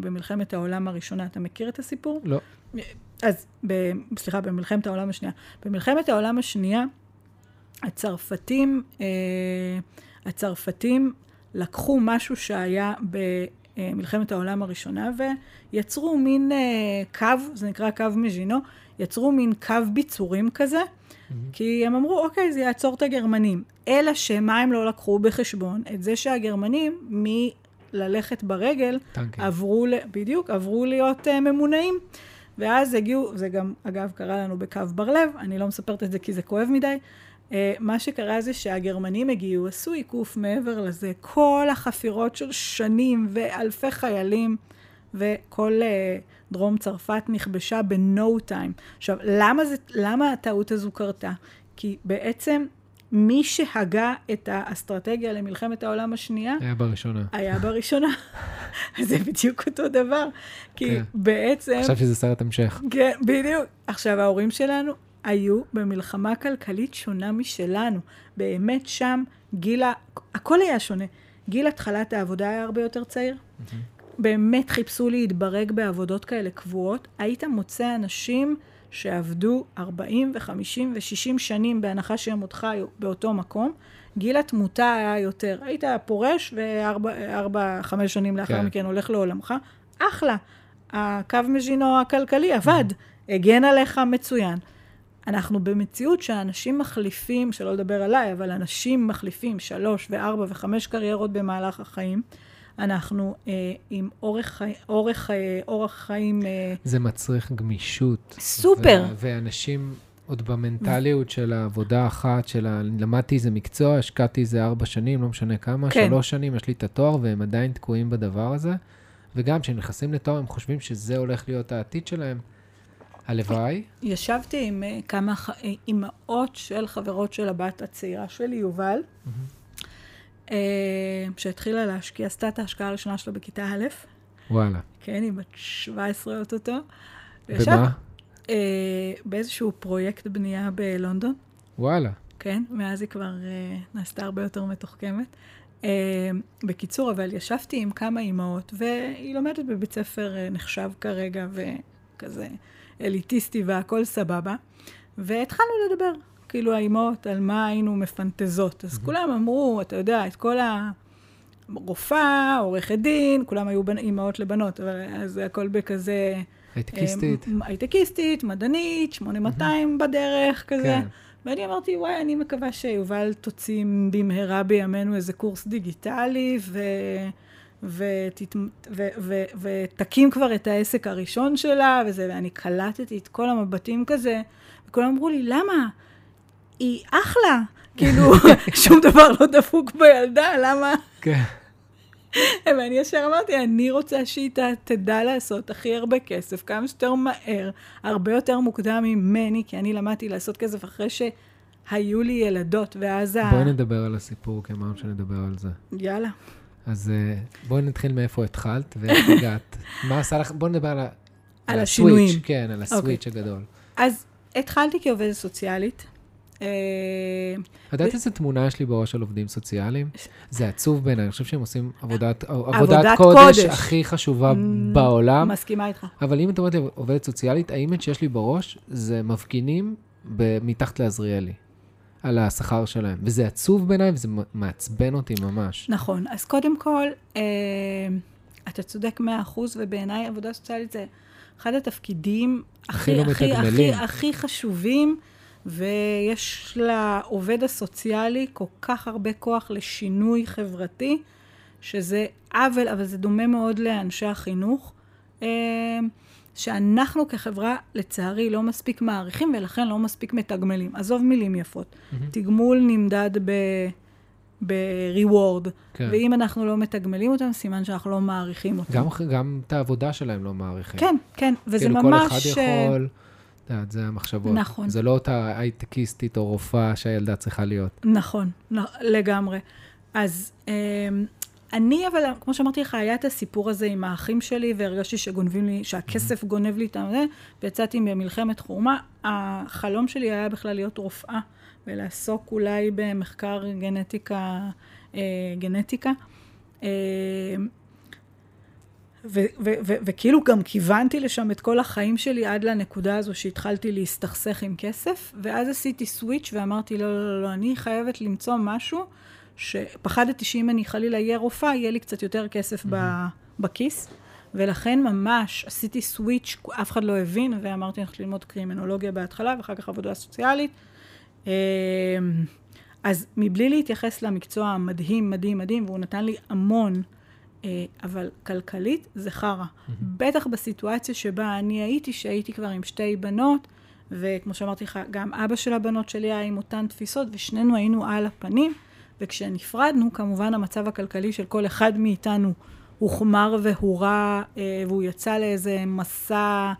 Speaker 2: במלחמת העולם הראשונה. אתה מכיר את הסיפור?
Speaker 1: לא.
Speaker 2: אז, ב, סליחה, במלחמת העולם השנייה. במלחמת העולם השנייה, הצרפתים, אה, הצרפתים לקחו משהו שהיה במלחמת העולם הראשונה ויצרו מין אה, קו, זה נקרא קו מז'ינו, יצרו מין קו ביצורים כזה, כי הם אמרו, אוקיי, זה יעצור את הגרמנים. אלא שמה הם לא לקחו בחשבון? את זה שהגרמנים, מללכת ברגל,
Speaker 1: טנקים.
Speaker 2: עברו, בדיוק, עברו להיות uh, ממונעים. ואז הגיעו, זה גם, אגב, קרה לנו בקו בר-לב, אני לא מספרת את זה כי זה כואב מדי. Uh, מה שקרה זה שהגרמנים הגיעו, עשו עיקוף מעבר לזה. כל החפירות של שנים ואלפי חיילים, וכל uh, דרום צרפת נכבשה ב-no time. עכשיו, למה, זה, למה הטעות הזו קרתה? כי בעצם מי שהגה את האסטרטגיה למלחמת העולם השנייה,
Speaker 1: היה בראשונה.
Speaker 2: היה בראשונה. [laughs] זה בדיוק אותו דבר. כי
Speaker 1: כן.
Speaker 2: בעצם...
Speaker 1: חשבתי שזה סרט המשך.
Speaker 2: כן, בדיוק. עכשיו, ההורים שלנו היו במלחמה כלכלית שונה משלנו. באמת שם גיל ה... הכל היה שונה. גיל התחלת העבודה היה הרבה יותר צעיר. באמת חיפשו להתברג בעבודות כאלה קבועות. היית מוצא אנשים שעבדו 40 ו-50 ו-60 שנים, בהנחה שהם עוד חיו באותו מקום. גיל התמותה היה יותר. היית פורש וארבע, חמש שנים לאחר
Speaker 1: כן.
Speaker 2: מכן הולך לעולמך. אחלה. הקו מז'ינו הכלכלי עבד, הגן עליך מצוין. אנחנו במציאות שאנשים מחליפים, שלא לדבר עליי, אבל אנשים מחליפים שלוש וארבע וחמש קריירות במהלך החיים. אנחנו אה, עם אורך, אורך, אה, אורח חיים אה,
Speaker 1: זה מצריך גמישות.
Speaker 2: סופר.
Speaker 1: ו- ואנשים, עוד במנטליות של העבודה האחת, של ה... למדתי איזה מקצוע, השקעתי איזה ארבע שנים, לא משנה כמה,
Speaker 2: כן.
Speaker 1: שלוש שנים, יש לי את התואר, והם עדיין תקועים בדבר הזה. וגם כשהם נכנסים לתואר, הם חושבים שזה הולך להיות העתיד שלהם. הלוואי.
Speaker 2: ישבתי עם אה, כמה אה, אימהות של חברות של הבת הצעירה שלי, יובל, אה, שהתחילה להשקיע, עשתה את ההשקעה הראשונה שלה בכיתה א',
Speaker 1: וואלה.
Speaker 2: כן, היא בת 17 אוטוטו.
Speaker 1: במה?
Speaker 2: אה, באיזשהו פרויקט בנייה בלונדון,
Speaker 1: וואלה.
Speaker 2: כן, מאז היא כבר אה, נעשתה הרבה יותר מתוחכמת. אה, בקיצור, אבל ישבתי עם כמה אימהות, והיא לומדת בבית ספר אה, נחשב כרגע, וכזה אליטיסטי והכל סבבה, והתחלנו לדבר, כאילו האימהות, על מה היינו מפנטזות. אז כולם אמרו, אתה יודע, את כל ה... רופאה, עורכת דין, כולם היו בנ- אימהות לבנות, אבל אז זה הכל בכזה...
Speaker 1: הייטקיסטית.
Speaker 2: אה, הייטקיסטית, מדענית, 8200 בדרך, כזה.
Speaker 1: כן.
Speaker 2: ואני אמרתי, וואי, אני מקווה שיובל תוציא במהרה בימינו איזה קורס דיגיטלי, ו... ותת... ו... ו... ותקים כבר את העסק הראשון שלה, וזה, ואני קלטתי את כל המבטים כזה, וכולם אמרו לי, למה? היא אחלה. כאילו, [laughs] שום דבר לא דפוק בילדה, למה?
Speaker 1: כן. [laughs]
Speaker 2: ואני ישר אמרתי, אני רוצה שהיא תדע לעשות הכי הרבה כסף, כמה שיותר מהר, הרבה יותר מוקדם ממני, כי אני למדתי לעשות כסף אחרי שהיו לי ילדות, ואז ה...
Speaker 1: בואי נדבר על הסיפור, כי אמרנו שנדבר על זה.
Speaker 2: יאללה.
Speaker 1: אז אה, בואי נתחיל מאיפה התחלת ואיך [laughs] הגעת. מה עשה לך? בואי נדבר על.
Speaker 2: על
Speaker 1: הסוויץ',
Speaker 2: השינויים.
Speaker 1: כן, על הסוויץ' הגדול.
Speaker 2: אז התחלתי כעובדת סוציאלית. אה,
Speaker 1: את יודעת איזה תמונה יש לי בראש על עובדים סוציאליים? זה עצוב בעיניי, אני חושב שהם עושים עבודת
Speaker 2: עבודת קודש.
Speaker 1: הכי חשובה בעולם.
Speaker 2: מסכימה איתך.
Speaker 1: אבל אם את אומרת לי עובדת סוציאלית, האימג' שיש לי בראש זה מפגינים מתחת לעזריאלי, על השכר שלהם. וזה עצוב בעיניי וזה מעצבן אותי ממש.
Speaker 2: נכון. אז קודם כל, אה, אתה צודק מאה אחוז, ובעיניי עבודה סוציאלית זה אחד התפקידים
Speaker 1: הכי
Speaker 2: הכי,
Speaker 1: לא
Speaker 2: הכי. הכי חשובים, ויש לעובד הסוציאלי כל כך הרבה כוח לשינוי חברתי, שזה עוול, אבל זה דומה מאוד לאנשי החינוך, אה, שאנחנו כחברה, לצערי, לא מספיק מעריכים, ולכן לא מספיק מתגמלים. עזוב מילים יפות. תגמול נמדד ב... ב-reward,
Speaker 1: כן.
Speaker 2: ואם אנחנו לא מתגמלים אותם, סימן שאנחנו לא מעריכים אותם.
Speaker 1: גם, גם את העבודה שלהם לא מעריכים.
Speaker 2: כן, כן, וזה
Speaker 1: כאילו
Speaker 2: ממש...
Speaker 1: כל אחד
Speaker 2: אה,
Speaker 1: יכול, את יודעת, זה המחשבות.
Speaker 2: נכון.
Speaker 1: זה לא אותה הייטקיסטית או רופאה שהילדה צריכה להיות.
Speaker 2: נכון, לא, לגמרי. אז אה, אני, אבל, כמו שאמרתי לך, היה את הסיפור הזה עם האחים שלי, והרגשתי שגונבים לי, שהכסף גונב לי את זה, ויצאתי במלחמת חורמה. החלום שלי היה בכלל להיות רופאה, ולעסוק אולי במחקר גנטיקה, אה, גנטיקה. אה, ו- וכאילו גם כיוונתי לשם את כל החיים שלי עד לנקודה הזו שהתחלתי להסתכסך עם כסף, ואז עשיתי סוויץ' ואמרתי, לא, לא, לא, לא, אני חייבת למצוא משהו שפחדתי שאם אני חלילה אהיה רופאה, יהיה לי קצת יותר כסף ב- בכיס, ולכן ממש עשיתי סוויץ', אף אחד לא הבין, ואמרתי, אני הולכת ללמוד קרימינולוגיה בהתחלה, ואחר כך עבודה סוציאלית. אמ, אז מבלי להתייחס למקצוע המדהים, מדהים, מדהים, והוא נתן לי המון, אבל כלכלית זה חרא. בטח בסיטואציה שבה אני הייתי, שהייתי כבר עם שתי בנות, וכמו שאמרתי לך, גם אבא של הבנות שלי היה עם אותן תפיסות, ושנינו היינו על הפנים, וכשנפרדנו, כמובן המצב הכלכלי של כל אחד מאיתנו הוחמר והורע, אה, והוא יצא לאיזה מסע,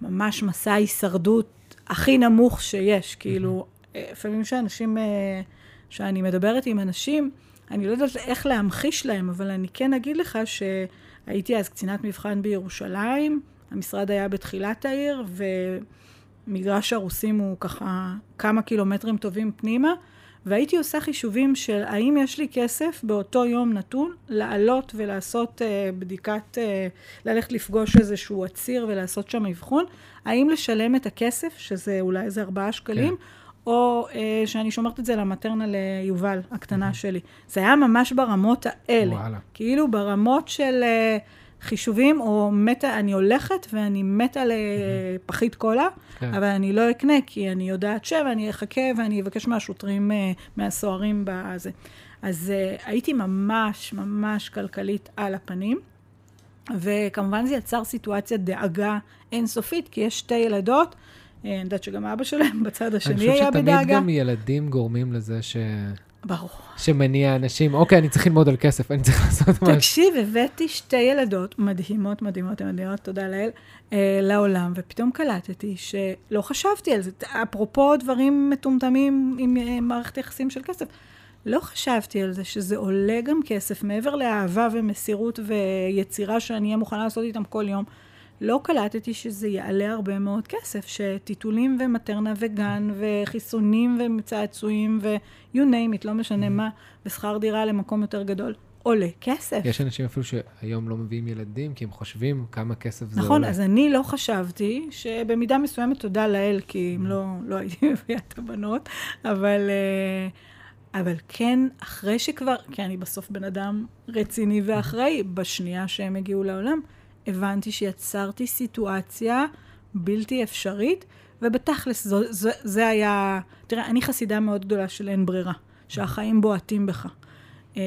Speaker 2: ממש מסע הישרדות הכי נמוך שיש. כאילו, אה, לפעמים שאנשים, אה, שאני מדברת עם אנשים, אני לא יודעת איך להמחיש להם, אבל אני כן אגיד לך שהייתי אז קצינת מבחן בירושלים, המשרד היה בתחילת העיר, ומגרש הרוסים הוא ככה כמה קילומטרים טובים פנימה, והייתי עושה חישובים של האם יש לי כסף באותו יום נתון לעלות ולעשות uh, בדיקת, uh, ללכת לפגוש איזשהו עציר ולעשות שם אבחון, האם לשלם את הכסף, שזה אולי איזה ארבעה שקלים, כן. או uh, שאני שומרת את זה למטרנה ליובל, הקטנה שלי. זה היה ממש ברמות האלה.
Speaker 1: וואלה.
Speaker 2: כאילו ברמות של uh, חישובים, או מתה, אני הולכת ואני מתה לפחית קולה,
Speaker 1: כן.
Speaker 2: אבל אני לא אקנה, כי אני יודעת ואני אחכה ואני אבקש מהשוטרים, uh, מהסוהרים בזה. אז uh, הייתי ממש ממש כלכלית על הפנים. וכמובן זה יצר סיטואציית דאגה אינסופית, כי יש שתי ילדות אני יודעת שגם אבא שלהם בצד השני
Speaker 1: אני
Speaker 2: היה
Speaker 1: חושב
Speaker 2: בדאגה.
Speaker 1: שתמיד גם ילדים גורמים לזה ש...
Speaker 2: ברור.
Speaker 1: שמניע אנשים, אוקיי, אני צריך ללמוד על כסף, אני צריך לעשות משהו.
Speaker 2: תקשיב, הבאתי שתי ילדות מדהימות, מדהימות, מדהימות, תודה לאל, אה, לעולם, ופתאום קלטתי שלא חשבתי על זה. אפרופו דברים מטומטמים עם אה, מערכת יחסים של כסף. לא חשבתי על זה שזה עולה גם כסף, מעבר לאהבה ומסירות ויצירה שאני אהיה מוכנה לעשות איתם כל יום. לא קלטתי שזה יעלה הרבה מאוד כסף, שטיטולים ומטרנה וגן וחיסונים וצעצועים ו- you name it, לא משנה מה, ושכר דירה למקום יותר גדול, עולה כסף.
Speaker 1: יש אנשים אפילו שהיום לא מביאים ילדים, כי הם חושבים כמה כסף זה
Speaker 2: נכון,
Speaker 1: עולה.
Speaker 2: אז אני לא חשבתי, שבמידה מסוימת תודה לאל, כי אם לא, לא הייתי מביאה את הבנות, אבל, אה, אבל כן, אחרי שכבר, כי אני בסוף בן אדם רציני ואחראי, בשנייה שהם הגיעו לעולם, הבנתי שיצרתי סיטואציה בלתי אפשרית, ובתכלס זו, זה, זה היה, תראה, אני חסידה מאוד גדולה של אין ברירה, שהחיים בועטים בך. אה,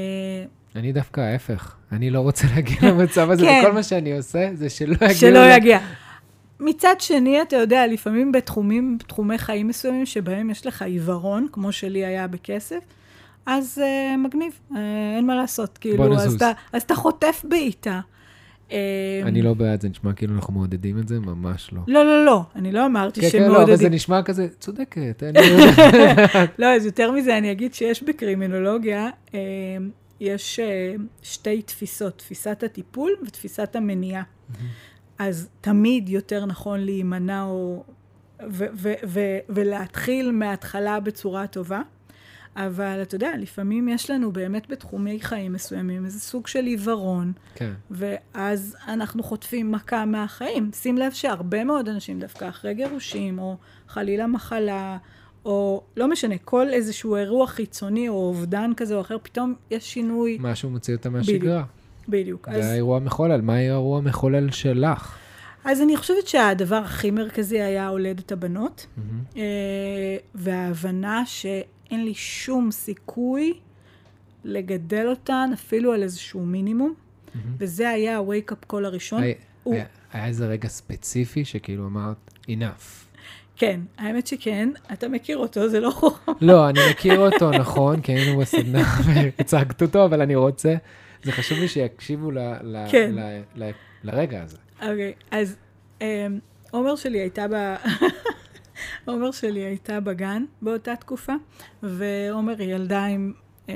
Speaker 1: אני דווקא ההפך. אני לא רוצה להגיע למצב הזה,
Speaker 2: כן.
Speaker 1: וכל מה שאני עושה זה שלא יגיע...
Speaker 2: שלא
Speaker 1: ל-
Speaker 2: יגיע. מצד שני, אתה יודע, לפעמים בתחומים, תחומי חיים מסוימים, שבהם יש לך עיוורון, כמו שלי היה בכסף, אז uh, מגניב, uh, אין מה לעשות. כאילו. אז אתה, אז אתה חוטף בעיטה. Uh,
Speaker 1: אני לא בעד, זה נשמע כאילו אנחנו מעודדים את זה, ממש לא.
Speaker 2: לא, לא, לא, אני לא אמרתי
Speaker 1: כן, כן, לא, אבל זה. נשמע כזה, צודקת. [laughs]
Speaker 2: לא, אז יותר מזה, אני אגיד שיש בקרימינולוגיה, uh, יש uh, שתי תפיסות, תפיסת הטיפול ותפיסת המניעה. אז תמיד יותר נכון להימנע או... ולהתחיל מההתחלה בצורה טובה. אבל אתה יודע, לפעמים יש לנו באמת בתחומי חיים מסוימים איזה סוג של עיוורון,
Speaker 1: כן.
Speaker 2: ואז אנחנו חוטפים מכה מהחיים. שים לב שהרבה מאוד אנשים דווקא אחרי גירושים, או חלילה מחלה, או לא משנה, כל איזשהו אירוע חיצוני או אובדן כזה או אחר, פתאום יש שינוי.
Speaker 1: משהו מוציא אותה מהשגרה.
Speaker 2: בדיוק.
Speaker 1: זה האירוע מחולל. מה האירוע המחולל שלך?
Speaker 2: אז אני חושבת שהדבר הכי מרכזי היה הולדת הבנות. אה, וההבנה שאין לי שום סיכוי לגדל אותן אפילו על איזשהו מינימום,
Speaker 1: מהמם.
Speaker 2: וזה היה ה-wake-up call הראשון.
Speaker 1: היה-
Speaker 2: הוא-
Speaker 1: היה- היה איזה רגע ספציפי שכאילו אמרת, enough.
Speaker 2: כן, האמת שכן, אתה מכיר אותו, זה לא חוכמה.
Speaker 1: לא, אני מכיר אותו, נכון, כי היינו בסדנה [laughs] והצגת אותו, אבל אני רוצה, זה חשוב לי שיקשיבו ל- ל-
Speaker 2: כן.
Speaker 1: ל- ל- לרגע הזה.
Speaker 2: אוקיי, אז אמ, עומר שלי הייתה ב... [laughs] עומר שלי הייתה בגן באותה תקופה, ועומר היא ילדה עם, אה,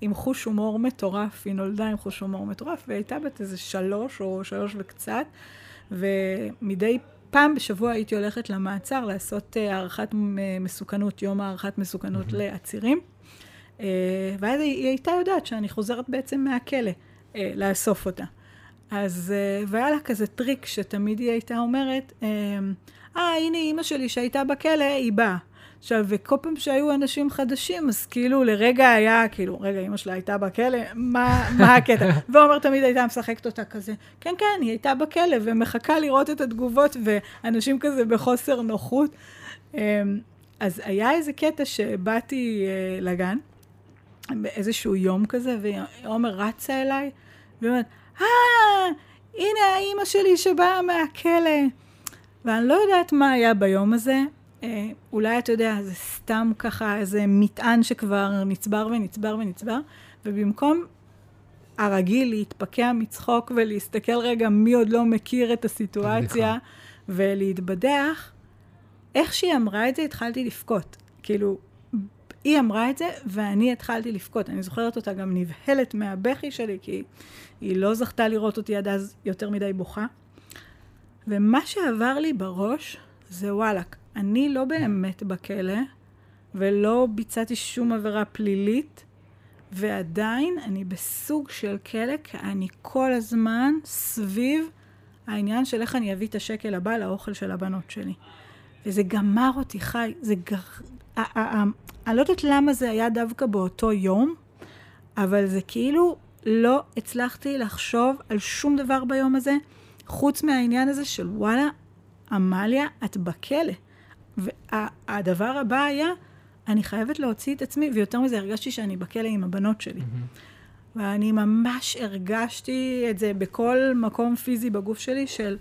Speaker 2: עם חוש הומור מטורף, היא נולדה עם חוש הומור מטורף, והיא הייתה בת איזה שלוש או שלוש וקצת, ומדי פעם בשבוע הייתי הולכת למעצר לעשות אה, הערכת מ- מסוכנות, יום הערכת מסוכנות לעצירים. אה, ואז היא, היא הייתה יודעת שאני חוזרת בעצם מהכלא אה, לאסוף אותה. אז, אה, והיה לה כזה טריק שתמיד היא הייתה אומרת, אה, אה, הנה אימא שלי שהייתה בכלא, היא באה. עכשיו, וכל פעם שהיו אנשים חדשים, אז כאילו לרגע היה, כאילו, רגע, אימא שלה הייתה בכלא, מה, מה הקטע? [laughs] ועומר תמיד הייתה משחקת אותה כזה, כן, כן, היא הייתה בכלא, ומחכה לראות את התגובות, ואנשים כזה בחוסר נוחות. אה, אז היה איזה קטע שבאתי אה, לגן, באיזשהו יום כזה, ועומר רצה אליי, והיא אומרת, אה, הנה האימא שלי שבאה מהכלא. ואני לא יודעת מה היה ביום הזה. אה, אולי אתה יודע, זה סתם ככה איזה מטען שכבר נצבר ונצבר ונצבר, ובמקום הרגיל להתפקע מצחוק ולהסתכל רגע מי עוד לא מכיר את הסיטואציה
Speaker 1: בדיחה.
Speaker 2: ולהתבדח, איך שהיא אמרה את זה התחלתי לבכות. כאילו, היא אמרה את זה ואני התחלתי לבכות. אני זוכרת אותה גם נבהלת מהבכי שלי, כי היא לא זכתה לראות אותי עד אז יותר מדי בוכה. ומה שעבר לי בראש זה וואלכ, אני לא באמת בכלא, ולא ביצעתי שום עבירה פלילית, ועדיין אני בסוג של כלא, כי אני כל הזמן סביב העניין של איך אני אביא את השקל הבא לאוכל של הבנות שלי. וזה גמר אותי חי, זה גר... אני לא יודעת למה זה היה דווקא באותו יום, אבל זה כאילו לא הצלחתי לחשוב על שום דבר ביום הזה, חוץ מהעניין הזה של וואלה, עמליה, את בכלא. והדבר הבא היה, אני חייבת להוציא את עצמי, ויותר מזה, הרגשתי שאני בכלא עם הבנות שלי. ואני ממש הרגשתי את זה בכל מקום פיזי בגוף שלי של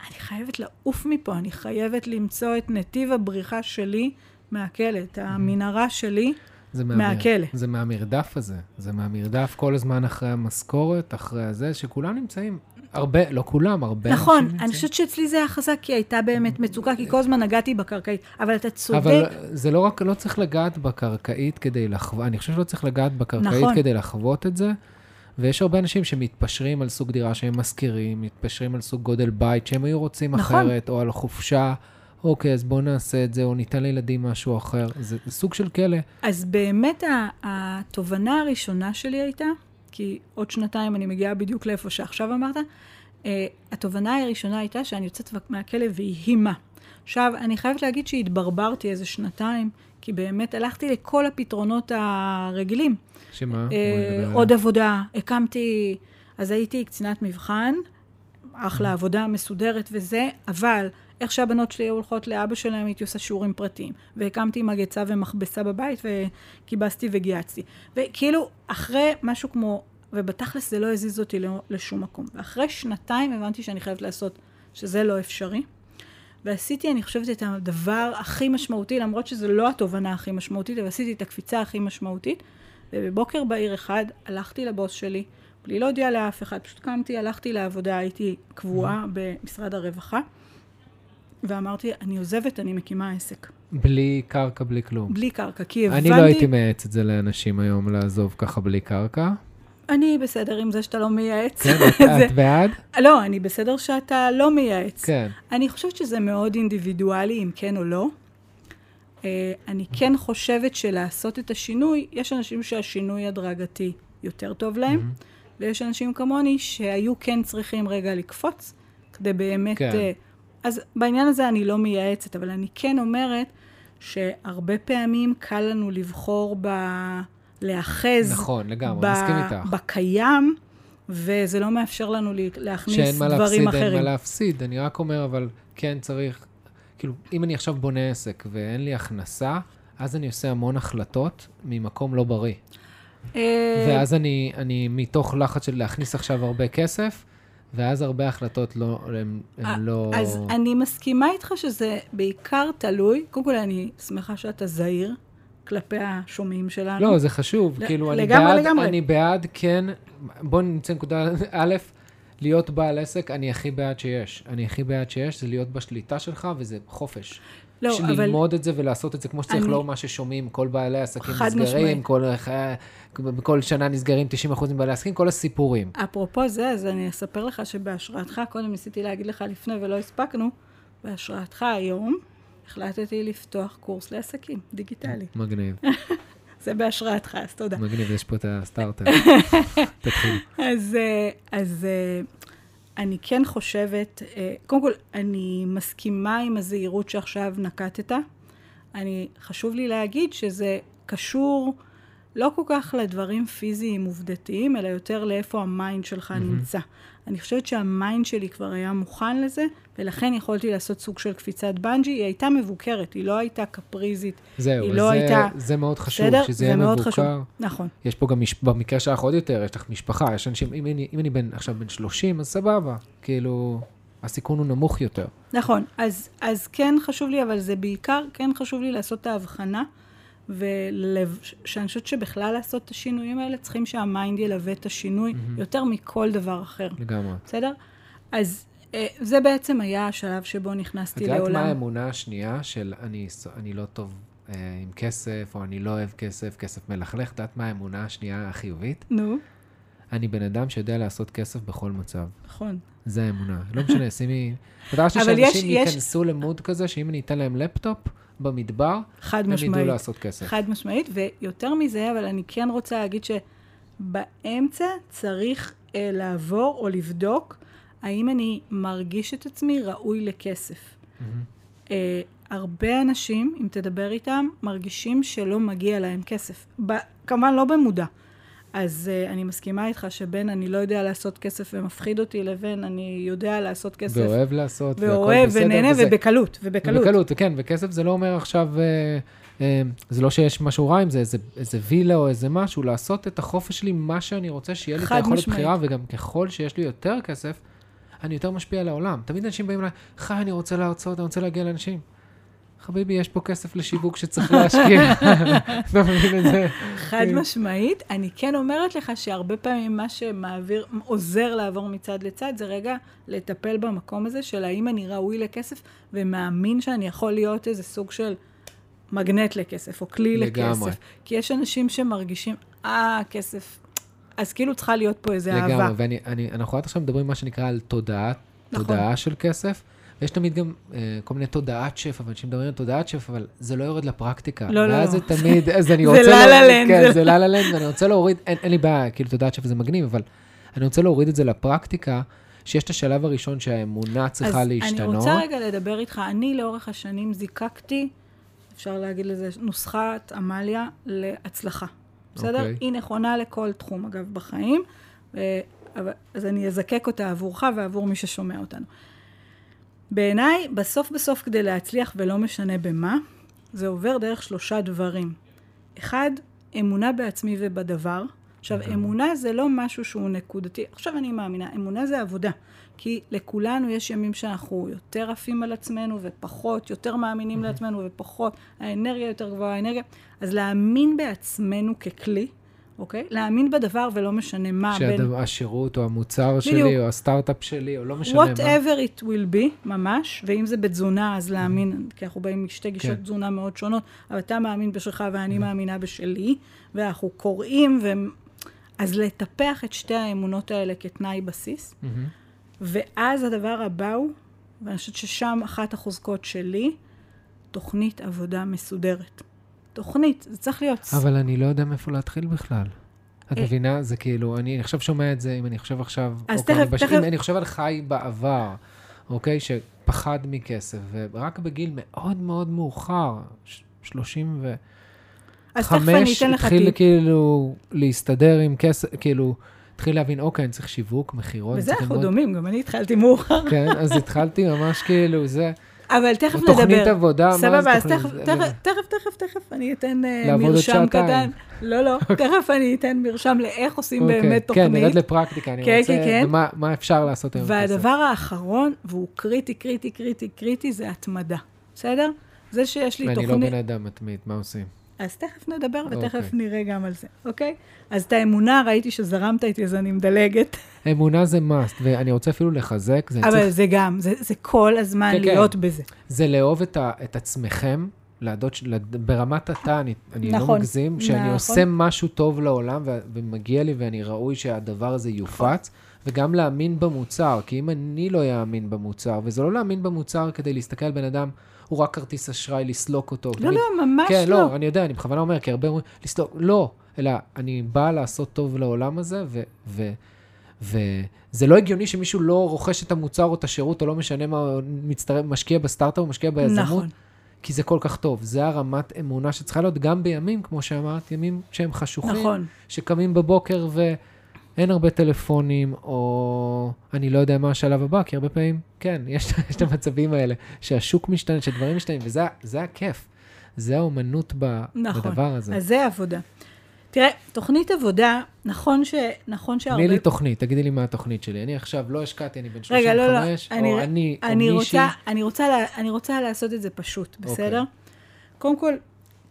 Speaker 2: אני חייבת לעוף מפה, אני חייבת למצוא את נתיב הבריחה שלי מהכלא, את המנהרה שלי
Speaker 1: זה מהמר-
Speaker 2: מהכלא.
Speaker 1: זה מהמרדף הזה. זה מהמרדף כל הזמן אחרי המשכורת, אחרי הזה, שכולם נמצאים, הרבה, לא כולם, הרבה
Speaker 2: נכון,
Speaker 1: אנשים
Speaker 2: אני
Speaker 1: נמצאים.
Speaker 2: חושבת שאצלי זה היה חזק, כי הייתה באמת מצוקה, כי כל הזמן נגעתי בקרקעית. אבל אתה צודק,
Speaker 1: אבל זה לא רק, לא צריך לגעת בקרקעית כדי לחוות, אני חושב שלא צריך לגעת בקרקעית
Speaker 2: נכון.
Speaker 1: כדי לחוות את זה. ויש הרבה אנשים שמתפשרים על סוג דירה שהם משכירים, מתפשרים על סוג גודל בית שהם היו רוצים
Speaker 2: נכון.
Speaker 1: אחרת, או על חופשה. אוקיי, אז בואו נעשה את זה, או ניתן לילדים משהו אחר. זה, סוג של כלא.
Speaker 2: אז באמת התובנה הראשונה שלי הייתה, כי עוד שנתיים אני מגיעה בדיוק לאיפה שעכשיו אמרת, אה, התובנה הראשונה הייתה שאני יוצאת מהכלא ויהי מה. עכשיו, אני חייבת להגיד שהתברברתי איזה שנתיים, כי באמת הלכתי לכל הפתרונות הרגילים.
Speaker 1: שמה? נדבר
Speaker 2: עוד. עבודה, הקמתי, אז הייתי קצינת מבחן, אחלה עבודה מסודרת וזה, אבל איך שהבנות שלי היו הולכות לאבא שלהם, הייתי עושה שיעורים פרטיים. והקמתי מגצה ומכבסה בבית, וכיבסתי וגייצתי. וכאילו, אחרי משהו כמו, ובתכלס זה לא הזיז אותי לא- לשום מקום. ואחרי שנתיים הבנתי שאני חייבת לעשות, שזה לא אפשרי. ועשיתי, אני חושבת, את הדבר הכי משמעותי, למרות שזו לא התובנה הכי משמעותית, אבל עשיתי את הקפיצה הכי משמעותית. ובבוקר בהיר אחד הלכתי לבוס שלי, בלי להודיע לאף אחד, פשוט קמתי, הלכתי לעבודה, הייתי קבועה במשרד הרווחה, ואמרתי, אני עוזבת, אני מקימה עסק.
Speaker 1: בלי קרקע, בלי כלום.
Speaker 2: בלי קרקע, כי הבנתי...
Speaker 1: אני לא הייתי מייעץ את זה לאנשים היום, לעזוב ככה בלי קרקע.
Speaker 2: אני בסדר עם זה שאתה לא מייעץ.
Speaker 1: כן, [laughs] את-
Speaker 2: זה-
Speaker 1: את בעד?
Speaker 2: לא, אני בסדר שאתה לא מייעץ.
Speaker 1: כן.
Speaker 2: אני חושבת שזה מאוד אינדיבידואלי, אם כן או לא. אה, אני כן חושבת שלעשות את השינוי, יש אנשים שהשינוי הדרגתי יותר טוב להם, ויש אנשים כמוני שהיו כן צריכים רגע לקפוץ, כדי באמת...
Speaker 1: כן.
Speaker 2: אה, אז בעניין הזה אני לא מייעצת, אבל אני כן אומרת שהרבה פעמים קל לנו לבחור ב... להאחז
Speaker 1: נכון, לגמרי,
Speaker 2: ב-
Speaker 1: מסכים איתך.
Speaker 2: בקיים, וזה לא מאפשר לנו להכניס
Speaker 1: שאין מה
Speaker 2: דברים
Speaker 1: להפסיד, אין
Speaker 2: אחרים.
Speaker 1: מה להפסיד. אני רק אומר, אבל כן צריך, כאילו, אם אני עכשיו בונה עסק ואין לי הכנסה, אז אני עושה המון החלטות ממקום לא בריא.
Speaker 2: אה,
Speaker 1: ואז אני, אני מתוך לחץ של להכניס עכשיו הרבה כסף, ואז הרבה החלטות לא, הם,
Speaker 2: אה,
Speaker 1: הם לא...
Speaker 2: אז אני מסכימה איתך שזה בעיקר תלוי, קודם כל אני שמחה שאתה זהיר כלפי השומעים שלנו.
Speaker 1: לא, זה חשוב.
Speaker 2: ל-
Speaker 1: כאילו, אני
Speaker 2: לגמרי,
Speaker 1: בעד,
Speaker 2: לגמרי.
Speaker 1: אני בעד, כן, בואו נמצא נקודה א', להיות בעל עסק, אני הכי בעד שיש. אני הכי בעד שיש, זה להיות בשליטה שלך, וזה חופש.
Speaker 2: לא,
Speaker 1: של
Speaker 2: אבל
Speaker 1: ללמוד את זה ולעשות את זה כמו שצריך,
Speaker 2: אני-
Speaker 1: לא מה ששומעים, כל בעלי העסקים נסגרים. כל, אה, בכל שנה נסגרים 90% מבעלי העסקים, כל הסיפורים.
Speaker 2: אפרופו זה, אז אני אספר לך שבהשראתך, קודם ניסיתי להגיד לך לפני ולא הספקנו, בהשראתך היום החלטתי לפתוח קורס לעסקים דיגיטלי.
Speaker 1: מגניב, [laughs]
Speaker 2: זה בהשראתך, אז תודה.
Speaker 1: מגניב, יש פה את הסטארט-אפ. [laughs] תתחיל.
Speaker 2: אז, אה, אז אה, אני כן חושבת, אה, קודם כל, אני מסכימה עם הזהירות שעכשיו נקטת. אני, חשוב לי להגיד שזה קשור לא כל כך לדברים פיזיים עובדתיים, אלא יותר לאיפה ה mind שלך אהמ. נמצא. אני חושבת שה mind שלי כבר היה מוכן לזה, ולכן יכולתי לעשות סוג של קפיצת בנג'י. היא הייתה מבוקרת, היא לא הייתה קפריזית.
Speaker 1: זהו,
Speaker 2: היא לא
Speaker 1: זה,
Speaker 2: הייתה-
Speaker 1: זה מאוד חשוב,
Speaker 2: בסדר?
Speaker 1: שזה יהיה מבוקר.
Speaker 2: חשוב. נכון.
Speaker 1: יש פה גם, מש... במקרה שלך עוד יותר, יש לך משפחה, יש אנשים, אם אני, אם אני בן, עכשיו בן 30, אז סבבה, כאילו, הסיכון הוא נמוך יותר.
Speaker 2: נכון, אז, אז כן חשוב לי, אבל זה בעיקר, כן חשוב לי לעשות את ההבחנה, ושאני חושבת שבכלל לעשות את השינויים האלה, צריכים שהמיינד ילווה את השינוי mm-hmm. יותר מכל דבר אחר,
Speaker 1: לגמרי.
Speaker 2: בסדר? אז אה, זה בעצם היה השלב שבו
Speaker 1: את
Speaker 2: נכנסתי
Speaker 1: יודעת מה
Speaker 2: לעולם.
Speaker 1: האמונה השנייה של אני, אני לא טוב אה, עם כסף, או אני לא אוהב כסף, כסף מלכלך? את יודעת מה האמונה השנייה החיובית?
Speaker 2: נו,
Speaker 1: אני בן אדם שיודע לעשות כסף בכל מצב.
Speaker 2: נכון.
Speaker 1: זה האמונה. לא משנה, שימי... אתה יודע
Speaker 2: אבל יש-
Speaker 1: שאנשים
Speaker 2: יש-
Speaker 1: ייכנסו למוד כזה, שאם אני אתן להם לפטופ במדבר,
Speaker 2: חד
Speaker 1: הם ידעו
Speaker 2: משמעית.
Speaker 1: לעשות כסף.
Speaker 2: חד משמעית, ויותר מזה, אבל אני כן רוצה להגיד שבאמצע צריך אה, לעבור או לבדוק האם אני מרגיש את עצמי ראוי לכסף. אה, הרבה אנשים, אם תדבר איתם, מרגישים שלא מגיע להם כסף. ב, כמובן לא במודע. אז uh, אני מסכימה איתך שבין אני לא יודע לעשות כסף ומפחיד אותי, לבין אני יודע לעשות כסף
Speaker 1: ואוהב לעשות,
Speaker 2: ואוהב ונהנה
Speaker 1: וזה-
Speaker 2: ובקלות, ובקלות.
Speaker 1: ובקלות, כן, וכסף זה לא אומר עכשיו, אה, אה, זה לא שיש משהו רע עם זה, איזה, איזה וילה או איזה משהו, לעשות את החופש שלי, מה שאני רוצה, שיהיה לי את היכולת. בחירה, וגם ככל שיש לי יותר כסף, אני יותר משפיע על העולם. תמיד אנשים באים אליי, חי, אני רוצה להרצות, אני רוצה להגיע לאנשים. חביבי, יש פה כסף לשיווק שצריך להשקיע. [laughs] אתה מבין את זה?
Speaker 2: חד משמעית. אני כן אומרת לך שהרבה פעמים מה שמעביר, עוזר לעבור מצד לצד, זה רגע לטפל במקום הזה של האם אני ראוי לכסף, ומאמין שאני יכול להיות איזה סוג של מגנט לכסף, או כלי
Speaker 1: לגמרי.
Speaker 2: לכסף. כי יש אנשים שמרגישים, אה, כסף. אז כאילו צריכה להיות פה איזה אהבה.
Speaker 1: לגמרי, ואני, אני, אנחנו עד עכשיו מדברים מה שנקרא על תודעה,
Speaker 2: נכון.
Speaker 1: תודעה של כסף. ויש תמיד גם אה, כל מיני תודעת שפע, ואנשים מדברים על תודעת שפע, אבל זה לא יורד לפרקטיקה.
Speaker 2: לא, לא,
Speaker 1: ואז
Speaker 2: לא.
Speaker 1: זה תמיד, אז אני [laughs]
Speaker 2: זה
Speaker 1: רוצה...
Speaker 2: לה לה
Speaker 1: להוריד-
Speaker 2: לנד.
Speaker 1: כן, זה לה לה לנד, ואני רוצה להוריד, אין, אין לי בעיה, כאילו תודעת שפע זה מגניב, אבל אני רוצה להוריד את זה לפרקטיקה, שיש את השלב הראשון שהאמונה צריכה
Speaker 2: אז
Speaker 1: להשתנות.
Speaker 2: אני רוצה רגע לדבר איתך. אני לאורך השנים זיקקתי, אפשר להגיד לזה, נוסחת עמליה להצלחה. בסדר?
Speaker 1: אוקיי.
Speaker 2: היא נכונה לכל תחום, אגב, בחיים. אבל- אז אני אזקק אותה עבורך ועבור מי ששומע אותנו. בעיניי, בסוף בסוף כדי להצליח, ולא משנה במה, זה עובר דרך שלושה דברים. אחד, אמונה בעצמי ובדבר. עכשיו,
Speaker 1: לגמרי.
Speaker 2: אמונה זה לא משהו שהוא נקודתי. עכשיו אני מאמינה, אמונה זה עבודה. כי לכולנו יש ימים שאנחנו יותר עפים על עצמנו ופחות, יותר מאמינים לעצמנו ופחות, האנרגיה יותר גבוהה, האנרגיה... אז להאמין בעצמנו ככלי, אוקיי? להאמין בדבר ולא משנה מה. בין-
Speaker 1: שהשירות או המוצר שלי,
Speaker 2: בדיוק.
Speaker 1: או הסטארט-אפ שלי, או לא משנה מה.
Speaker 2: whatever it will be, ממש, ואם זה בתזונה, אז להאמין, כי אנחנו באים משתי גישות
Speaker 1: כן.
Speaker 2: תזונה מאוד שונות, אבל אתה מאמין בשלך ואני מאמינה בשלי, ואנחנו קוראים, ו... אז לטפח את שתי האמונות האלה כתנאי בסיס,
Speaker 1: מהמם.
Speaker 2: ואז הדבר הבא הוא, ואני חושבת ששם אחת החוזקות שלי, תוכנית עבודה מסודרת. תוכנית, זה צריך להיות...
Speaker 1: אבל אני לא יודע מאיפה להתחיל בכלל. את
Speaker 2: אה.
Speaker 1: מבינה? זה כאילו, אני עכשיו שומע את זה, אם אני חושב עכשיו...
Speaker 2: אז
Speaker 1: אוקיי,
Speaker 2: תכף- תכף-
Speaker 1: אם אני חושב על חי בעבר, אוקיי? שפחד מכסף, ורק בגיל מאוד מאוד מאוחר, ש- 35,
Speaker 2: אז תכף אני אתן לך
Speaker 1: התחיל. כאילו להסתדר עם כסף, כאילו, התחיל להבין, אוקיי, אני צריך שיווק, מכירות,
Speaker 2: וזה אנחנו דומים, גם אני התחלתי מאוחר.
Speaker 1: כן, אז התחלתי ממש כאילו, זה,
Speaker 2: אבל תכף נדבר.
Speaker 1: תוכנית עבודה, מה זה
Speaker 2: סבבה, אז
Speaker 1: תוכנית?
Speaker 2: תכף, תכף, תכף, אני אתן אה, מרשם. קטן. לא, לא, תכף אני אתן מרשם לאיך עושים
Speaker 1: אוקיי,
Speaker 2: באמת
Speaker 1: כן, נרד
Speaker 2: תוכנית.
Speaker 1: לפרקטיקה, אני
Speaker 2: כן,
Speaker 1: רוצה,
Speaker 2: כן, כן.
Speaker 1: ומה מה אפשר לעשות היום?
Speaker 2: והדבר האחרון, והוא קריטי, קריטי, קריטי, קריטי, זה התמדה. בסדר? זה שיש לי
Speaker 1: אני לא
Speaker 2: תוכנית...
Speaker 1: בן אדם מתמיד, מה עושים?
Speaker 2: אז תכף נדבר ותכף
Speaker 1: אוקיי.
Speaker 2: נראה גם על זה, אוקיי? אז את האמונה, ראיתי שזרמת איתי, אז אני מדלגת.
Speaker 1: אמונה זה must, ואני רוצה אפילו לחזק, זה,
Speaker 2: אבל
Speaker 1: צריך,
Speaker 2: זה גם, זה זה כל הזמן
Speaker 1: כן, כן.
Speaker 2: להיות בזה.
Speaker 1: זה לאהוב את, ה, את עצמכם, להדות, ברמת התא, אני, אני לא
Speaker 2: נכון,
Speaker 1: מגזים, שאני
Speaker 2: נכון.
Speaker 1: עושה משהו טוב לעולם, ו, ומגיע לי ואני ראוי שהדבר הזה יופץ, וגם להאמין במוצר, כי אם אני לא אאמין במוצר, וזה לא להאמין במוצר כדי להסתכל על בן אדם, הוא רק כרטיס אשראי, לסלוק אותו.
Speaker 2: לא,
Speaker 1: תמיד-
Speaker 2: לא, ממש
Speaker 1: כן,
Speaker 2: לא.
Speaker 1: לא, אני יודע, אני בכוונה אומר, כי הרבה אומרים, לסלוק, לא, אלא אני בא לעשות טוב לעולם הזה, ו... ו וזה לא הגיוני שמישהו לא רוכש את המוצר או את השירות, או לא משנה מה, או מצטרף, משקיע בסטארט-אפ משקיע ביזמות,
Speaker 2: נכון.
Speaker 1: כי זה כל כך טוב. זה הרמת אמונה שצריכה להיות גם בימים, כמו שאמרת, ימים שהם חשוכים,
Speaker 2: נכון.
Speaker 1: שקמים בבוקר ואין הרבה טלפונים, או אני לא יודע מה השלב הבא, כי הרבה פעמים, כן, יש, יש את המצבים האלה, שהשוק משתנה, שדברים משתנים, וזה זה הכיף. זה האומנות ב,
Speaker 2: נכון.
Speaker 1: בדבר הזה.
Speaker 2: אז זה עבודה. תראה, תוכנית עבודה, נכון ש... נכון שהרבה...
Speaker 1: תני לי תוכנית, תגידי לי מה התוכנית שלי. אני עכשיו לא השקעתי, אני בן
Speaker 2: רגע, לא, לא.
Speaker 1: 35,
Speaker 2: אני-
Speaker 1: או אני, או
Speaker 2: אני
Speaker 1: מישהי.
Speaker 2: רוצה, אני, רוצה, אני רוצה לעשות את זה פשוט, בסדר?
Speaker 1: אוקיי.
Speaker 2: קודם כל,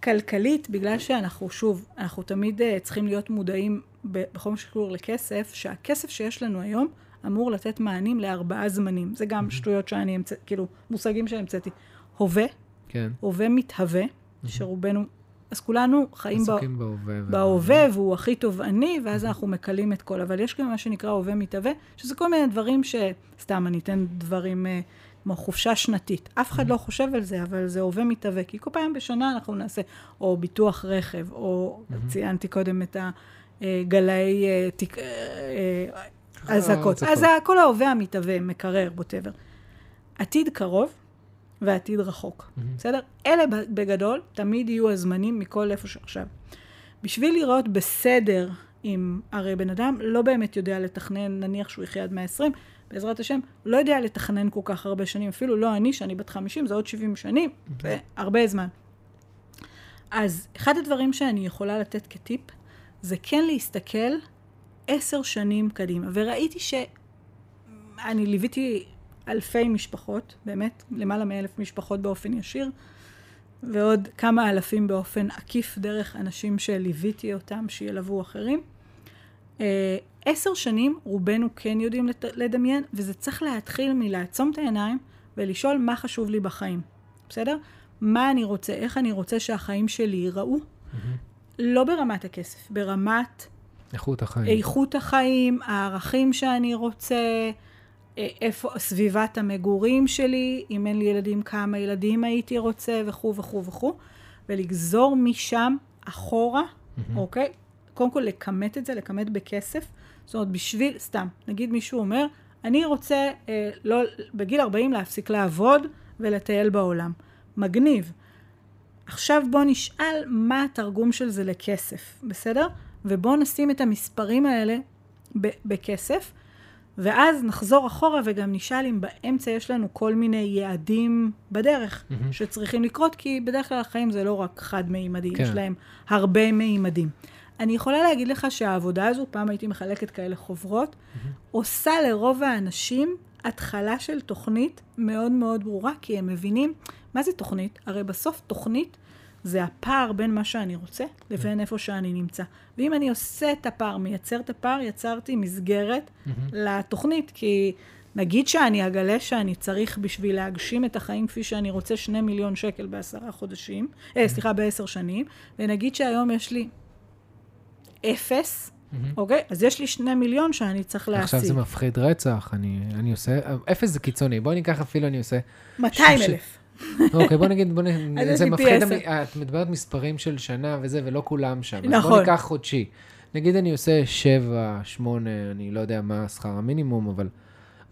Speaker 2: כלכלית, בגלל שאנחנו, שוב, אנחנו תמיד uh, צריכים להיות מודעים בכל מה שקשור לכסף, שהכסף שיש לנו היום אמור לתת מענים לארבעה זמנים. זה גם שטויות שאני המצאתי, כאילו, מושגים שהמצאתי. הווה,
Speaker 1: כן,
Speaker 2: הווה מתהווה, שרובנו, אז כולנו חיים ב...
Speaker 1: עסוקים בהווה.
Speaker 2: בהווה, והוא הכי תובעני, ואז אנחנו מקלים את כל. אבל יש גם מה שנקרא הווה מתהווה, שזה כל מיני דברים ש... סתם, אני אתן דברים אה, כמו חופשה שנתית. אף אחד לא חושב על זה, אבל זה הווה מתהווה. כי כל פעם בשנה אנחנו נעשה או ביטוח רכב, או ציינתי קודם את הגלאי אה, תיק... אה, אה, אזעקות. אז כל ההווה המתהווה, מקרר, ווטאבר. עתיד קרוב ועתיד רחוק, בסדר? אלה בגדול תמיד יהיו הזמנים מכל איפה שעכשיו. בשביל לראות בסדר עם, הרי בן אדם לא באמת יודע לתכנן, נניח שהוא יחיה עד 120, בעזרת השם, לא יודע לתכנן כל כך הרבה שנים, אפילו לא אני, שאני בת 50, זה עוד 70 שנים, זה הרבה זמן. אז אחד הדברים שאני יכולה לתת כטיפ, זה כן להסתכל עשר שנים קדימה. וראיתי ש... אני ליוויתי אלפי משפחות, באמת, למעלה מאלף משפחות באופן ישיר, ועוד כמה אלפים באופן עקיף דרך אנשים שליוויתי אותם, שילוו אחרים. עשר שנים רובנו כן יודעים לדמיין, וזה צריך להתחיל מלעצום את העיניים ולשאול מה חשוב לי בחיים, בסדר? מה אני רוצה, איך אני רוצה שהחיים שלי ייראו. Mm-hmm. לא ברמת הכסף, ברמת...
Speaker 1: איכות החיים.
Speaker 2: איכות החיים, הערכים שאני רוצה, אה, איפה, סביבת המגורים שלי, אם אין לי ילדים, כמה ילדים הייתי רוצה, וכו' וכו' וכו', ולגזור משם אחורה, mm-hmm. אוקיי? קודם כל לכמת את זה, לכמת בכסף. זאת אומרת, בשביל, סתם, נגיד מישהו אומר, אני רוצה אה, לא, בגיל 40 להפסיק לעבוד ולטייל בעולם. מגניב. עכשיו בוא נשאל מה התרגום של זה לכסף, בסדר? ובואו נשים את המספרים האלה בכסף, ואז נחזור אחורה וגם נשאל אם באמצע יש לנו כל מיני יעדים בדרך mm-hmm. שצריכים לקרות, כי בדרך כלל החיים זה לא רק חד-מימדי, כן. יש להם הרבה מימדים. אני יכולה להגיד לך שהעבודה הזו, פעם הייתי מחלקת כאלה חוברות, mm-hmm. עושה לרוב האנשים התחלה של תוכנית מאוד מאוד ברורה, כי הם מבינים מה זה תוכנית. הרי בסוף תוכנית זה הפער בין מה שאני רוצה לבין איפה שאני נמצא. ואם אני עושה את הפער, מייצר את הפער, יצרתי מסגרת mm-hmm. לתוכנית, כי נגיד שאני אגלה שאני צריך בשביל להגשים את החיים כפי שאני רוצה שני מיליון שקל בעשרה חודשים, אה, סליחה, בעשר שנים, ונגיד שהיום יש לי אפס, אוקיי? אז יש לי שני מיליון שאני צריך להשיג.
Speaker 1: עכשיו זה מפחיד רצח, אני, אני עושה, אפס זה קיצוני, בואי ניקח אפילו, אני עושה...
Speaker 2: 200 אלף. [laughs]
Speaker 1: אוקיי, בוא נגיד, בוא נגיד, [laughs] זה מפחיד, את מדברת מספרים של שנה וזה, ולא כולם שם. נכון. אז בוא נכון. ניקח חודשי. נגיד אני עושה 7, 8, אני לא יודע מה שכר המינימום, אבל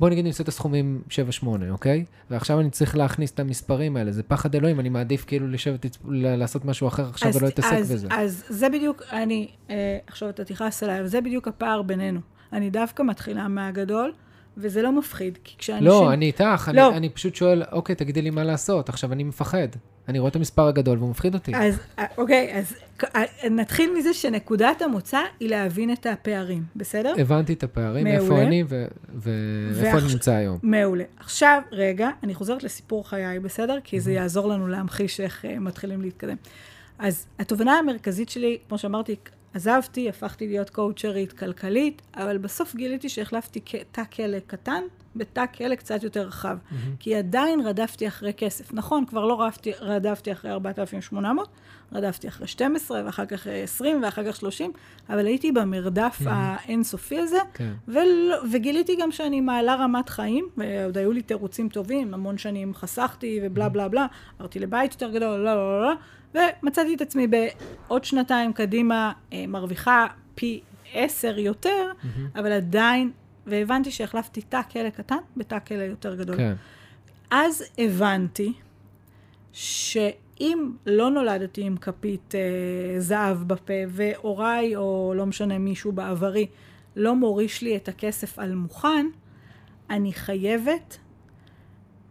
Speaker 1: בוא נגיד אני עושה את הסכומים 7-8, אוקיי? ועכשיו אני צריך להכניס את המספרים האלה, זה פחד אלוהים, אני מעדיף כאילו לשבת, לעשות משהו אחר עכשיו אז, ולא להתעסק בזה.
Speaker 2: אז זה בדיוק, אני, אה, עכשיו אתה תכעס עליי, אבל זה בדיוק הפער בינינו. אני דווקא מתחילה מהגדול. וזה לא מפחיד, כי כשאנשים...
Speaker 1: לא, אני איתך, לא. אני, אני פשוט שואל, אוקיי, תגידי לי מה לעשות, עכשיו אני מפחד. אני רואה את המספר הגדול והוא מפחיד אותי.
Speaker 2: אז אה, אוקיי, אז אה, נתחיל מזה שנקודת המוצא היא להבין את הפערים, בסדר?
Speaker 1: הבנתי את הפערים, מעולה. איפה אני ואיפה אני נמצא היום.
Speaker 2: מעולה. עכשיו, רגע, אני חוזרת לסיפור חיי, בסדר? כי זה יעזור לנו להמחיש איך uh, מתחילים להתקדם. אז התובנה המרכזית שלי, כמו שאמרתי, עזבתי, הפכתי להיות קואוצ'רית כלכלית, אבל בסוף גיליתי שהחלפתי תא כלא קטן בתא כלא קצת יותר רחב. Mm-hmm. כי עדיין רדפתי אחרי כסף. נכון, כבר לא רדפתי, רדפתי אחרי 4,800, רדפתי אחרי 12, ואחר כך 20, ואחר כך 30, אבל הייתי במרדף mm-hmm. האינסופי הזה, כן. ולא, וגיליתי גם שאני מעלה רמת חיים, ועוד היו לי תירוצים טובים, המון שנים חסכתי ובלה בלה בלה, עברתי לבית יותר גדול, לא, לא, לא, לא. ומצאתי את עצמי בעוד שנתיים קדימה אה, מרוויחה פי עשר יותר, mm-hmm. אבל עדיין, והבנתי שהחלפתי תא כלא קטן בתא כלא יותר גדול. כן. אז הבנתי שאם לא נולדתי עם כפית אה, זהב בפה, והוריי, או לא משנה מישהו בעברי, לא מוריש לי את הכסף על מוכן, אני חייבת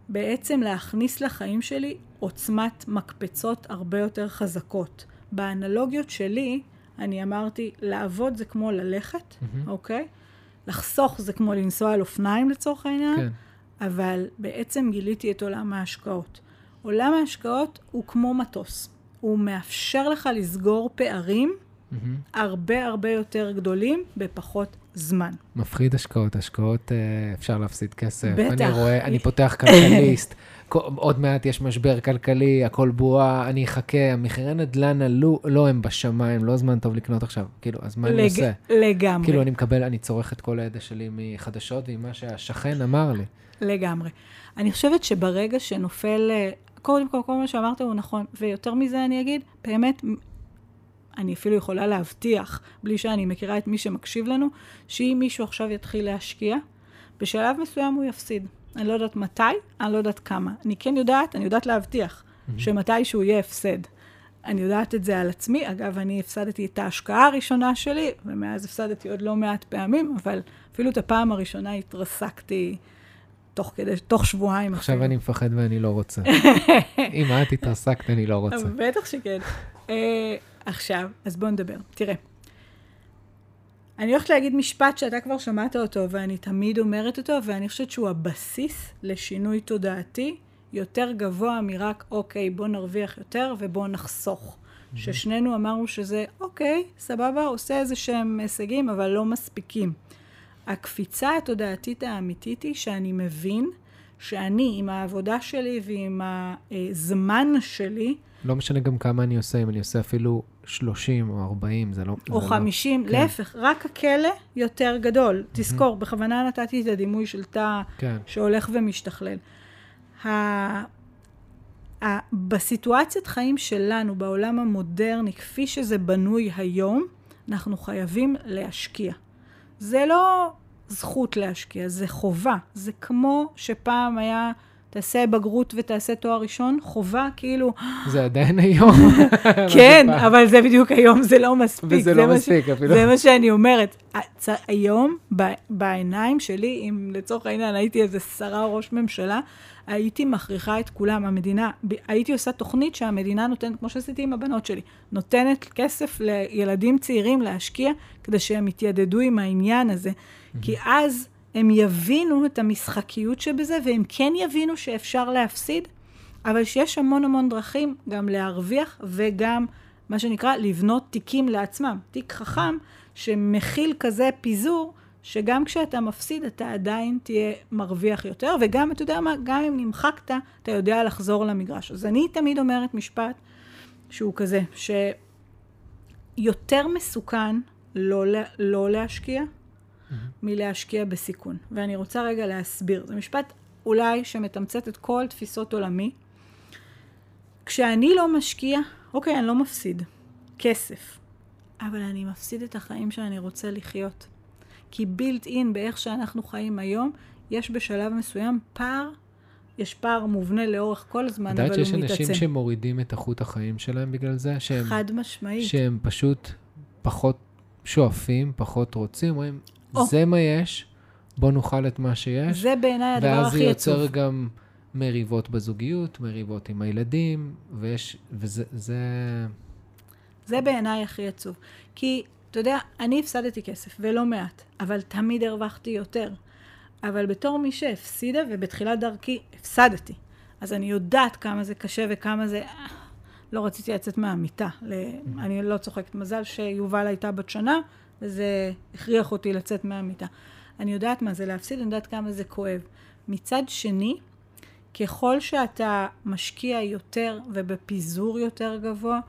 Speaker 2: בעצם להכניס לחיים שלי עוצמת מקפצות הרבה יותר חזקות. באנלוגיות שלי, אני אמרתי, לעבוד זה כמו ללכת, mm-hmm. אוקיי? לחסוך זה כמו לנסוע על אופניים לצורך העניין, כן. אבל בעצם גיליתי את עולם ההשקעות. עולם ההשקעות הוא כמו מטוס. הוא מאפשר לך לסגור פערים mm-hmm. הרבה הרבה יותר גדולים בפחות זמן.
Speaker 1: מפחיד השקעות. השקעות, אה, אפשר להפסיד כסף. בטח. אני רואה, אני פותח כלכליסט. [laughs] עוד מעט יש משבר כלכלי, הכל בועה, אני אחכה, המחירי נדל"ן עלו, לא, הם בשמיים, לא זמן טוב לקנות עכשיו. כאילו, אז מה לג... אני עושה?
Speaker 2: לגמרי.
Speaker 1: כאילו, אני מקבל, אני צורך את כל הידע שלי מחדשות ועם שהשכן אמר לי.
Speaker 2: לגמרי. אני חושבת שברגע שנופל, אה, קודם כל, כל מה שאמרת הוא נכון, ויותר מזה אני אגיד, באמת, אני אפילו יכולה להבטיח, בלי שאני מכירה את מי שמקשיב לנו, שאם מישהו עכשיו יתחיל להשקיע, בשלב מסוים הוא יפסיד. אני לא יודעת מתי, אני לא יודעת כמה. אני כן יודעת, אני יודעת להבטיח, mm-hmm. שמתישהו יהיה הפסד. אני יודעת את זה על עצמי. אגב, אני הפסדתי את ההשקעה הראשונה שלי, ומאז הפסדתי עוד לא מעט פעמים, אבל אפילו את הפעם הראשונה התרסקתי תוך כדי, תוך שבועיים.
Speaker 1: עכשיו אפילו. אני מפחד ואני לא רוצה. [laughs] אם את התרסקת, אני לא רוצה.
Speaker 2: בטח שכן. uh, עכשיו, אז בואו נדבר. תראה, אני הולכת להגיד משפט שאתה כבר שמעת אותו, ואני תמיד אומרת אותו, ואני חושבת שהוא הבסיס לשינוי תודעתי יותר גבוה מרק, אוקיי, בוא נרוויח יותר ובוא נחסוך. Mm-hmm. ששנינו אמרנו שזה, אוקיי, סבבה, עושה איזה שהם הישגים, אבל לא מספיקים. הקפיצה התודעתית האמיתית היא שאני מבין שאני, עם העבודה שלי ועם הזמן שלי,
Speaker 1: לא משנה גם כמה אני עושה, אם אני עושה אפילו 30 או 40, זה לא...
Speaker 2: או
Speaker 1: זה
Speaker 2: 50,
Speaker 1: לא...
Speaker 2: להפך, כן. רק הכלא יותר גדול. Mm-hmm. תזכור, בכוונה נתתי את הדימוי של תא כן. שהולך ומשתכלל. ה... ה... בסיטואציית חיים שלנו, בעולם המודרני, כפי שזה בנוי היום, אנחנו חייבים להשקיע. זה לא זכות להשקיע, זה חובה. זה כמו שפעם היה... תעשה בגרות ותעשה תואר ראשון, חובה כאילו...
Speaker 1: זה עדיין היום. [laughs]
Speaker 2: כן, אבל זה בדיוק היום, זה לא מספיק.
Speaker 1: וזה לא מספיק אפילו.
Speaker 2: זה מה שאני אומרת. היום, בעיניים שלי, אם לצורך העניין הייתי איזה שרה או ראש ממשלה, הייתי מכריחה את כולם, המדינה, הייתי עושה תוכנית שהמדינה נותנת, כמו שעשיתי עם הבנות שלי, נותנת כסף לילדים צעירים להשקיע, כדי שהם יתיידדו עם העניין הזה. כי אז... הם יבינו את המשחקיות שבזה, והם כן יבינו שאפשר להפסיד, אבל שיש המון המון דרכים גם להרוויח וגם, מה שנקרא, לבנות תיקים לעצמם. תיק חכם שמכיל כזה פיזור, שגם כשאתה מפסיד, אתה עדיין תהיה מרוויח יותר, וגם, אתה יודע מה, גם אם נמחקת, אתה יודע לחזור למגרש. אז אני תמיד אומרת משפט שהוא כזה, שיותר מסוכן לא, לא להשקיע, מלהשקיע בסיכון. ואני רוצה רגע להסביר. זה משפט אולי שמתמצת את כל תפיסות עולמי. כשאני לא משקיע, אוקיי, אני לא מפסיד כסף, אבל אני מפסיד את החיים שאני רוצה לחיות. כי בילט אין באיך שאנחנו חיים היום, יש בשלב מסוים פער, יש פער מובנה לאורך כל הזמן, אבל הוא מתעצם.
Speaker 1: יודעת שיש אנשים שמורידים את איכות החיים שלהם בגלל זה? שהם,
Speaker 2: חד משמעית.
Speaker 1: שהם פשוט פחות שואפים, פחות רוצים, אומרים, או. זה מה יש, בוא נאכל את מה שיש.
Speaker 2: זה בעיניי הדבר הכי עצוב.
Speaker 1: ואז זה יוצר גם מריבות בזוגיות, מריבות עם הילדים, ויש, וזה... זה,
Speaker 2: זה בעיניי הכי עצוב. כי, אתה יודע, אני הפסדתי כסף, ולא מעט, אבל תמיד הרווחתי יותר. אבל בתור מי שהפסידה, ובתחילת דרכי הפסדתי, אז אני יודעת כמה זה קשה וכמה זה... לא רציתי לצאת מהמיטה. אני לא צוחקת. מזל שיובל הייתה בת שנה, וזה הכריח אותי לצאת מהמיטה. אני יודעת מה זה להפסיד, אני יודעת כמה זה כואב. מצד שני, ככל שאתה משקיע יותר ובפיזור יותר גבוה,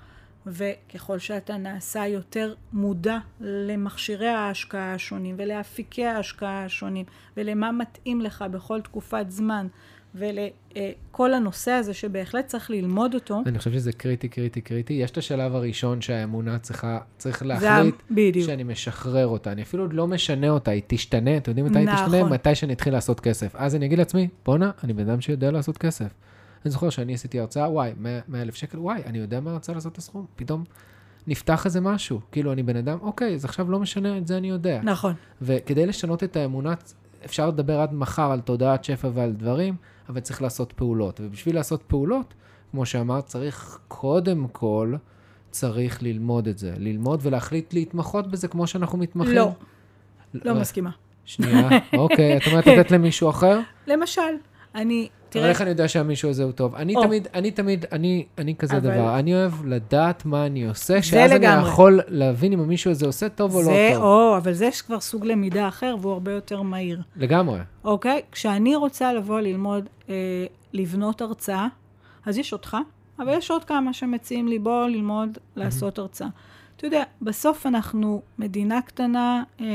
Speaker 2: וככל שאתה נעשה יותר מודע למכשירי ההשקעה השונים ולאפיקי ההשקעה השונים ולמה מתאים לך בכל תקופת זמן ולכל הנושא הזה שבהחלט צריך ללמוד אותו.
Speaker 1: אני חושב שזה קריטי, קריטי, קריטי. יש את השלב הראשון שהאמונה צריכה, צריך להחליט בדיוק. שאני משחרר אותה. אני אפילו עוד לא משנה אותה, היא תשתנה, אתם יודעים מתי נכון. היא תשתנה? מתי שאני אתחיל לעשות כסף. אז אני אגיד לעצמי, בואנה, אני בן אדם שיודע לעשות כסף. אני זוכר שאני עשיתי הרצאה, וואי, 100 אלף שקל, וואי, אני יודע מה הרצאה לעשות את הסכום. פתאום נפתח איזה משהו. כאילו, אני בן אדם, אוקיי, אז עכשיו לא משנה, את זה אני יודע.
Speaker 2: נכון.
Speaker 1: וכדי לשנות את האמונה, אפשר לדבר עד מחר על תודעת שפע ועל דברים, אבל צריך לעשות פעולות. ובשביל לעשות פעולות, כמו שאמרת, צריך קודם כל, צריך ללמוד את זה. ללמוד ולהחליט להתמחות בזה כמו שאנחנו מתמחים.
Speaker 2: לא, לא מסכימה.
Speaker 1: שנייה, אוקיי, את אומרת לתת למישהו אחר? [laughs]
Speaker 2: למשל, אני
Speaker 1: תראה... אבל איך אני יודע שהמישהו הזה הוא טוב? אני או. תמיד, אני תמיד, אני, אני כזה אבל... דבר, אני אוהב לדעת מה אני עושה, שאז לגמרי. אני יכול להבין אם המישהו הזה עושה טוב או לא
Speaker 2: זה,
Speaker 1: טוב.
Speaker 2: או, אבל זה כבר סוג למידה אחר, והוא הרבה יותר מהיר.
Speaker 1: לגמרי.
Speaker 2: אוקיי? כשאני רוצה לבוא ללמוד, אה, לבנות הרצאה, אז יש אותך, אבל יש עוד כמה שמציעים לי, בוא ללמוד לעשות. הרצאה. אתה יודע, בסוף אנחנו מדינה קטנה, אה,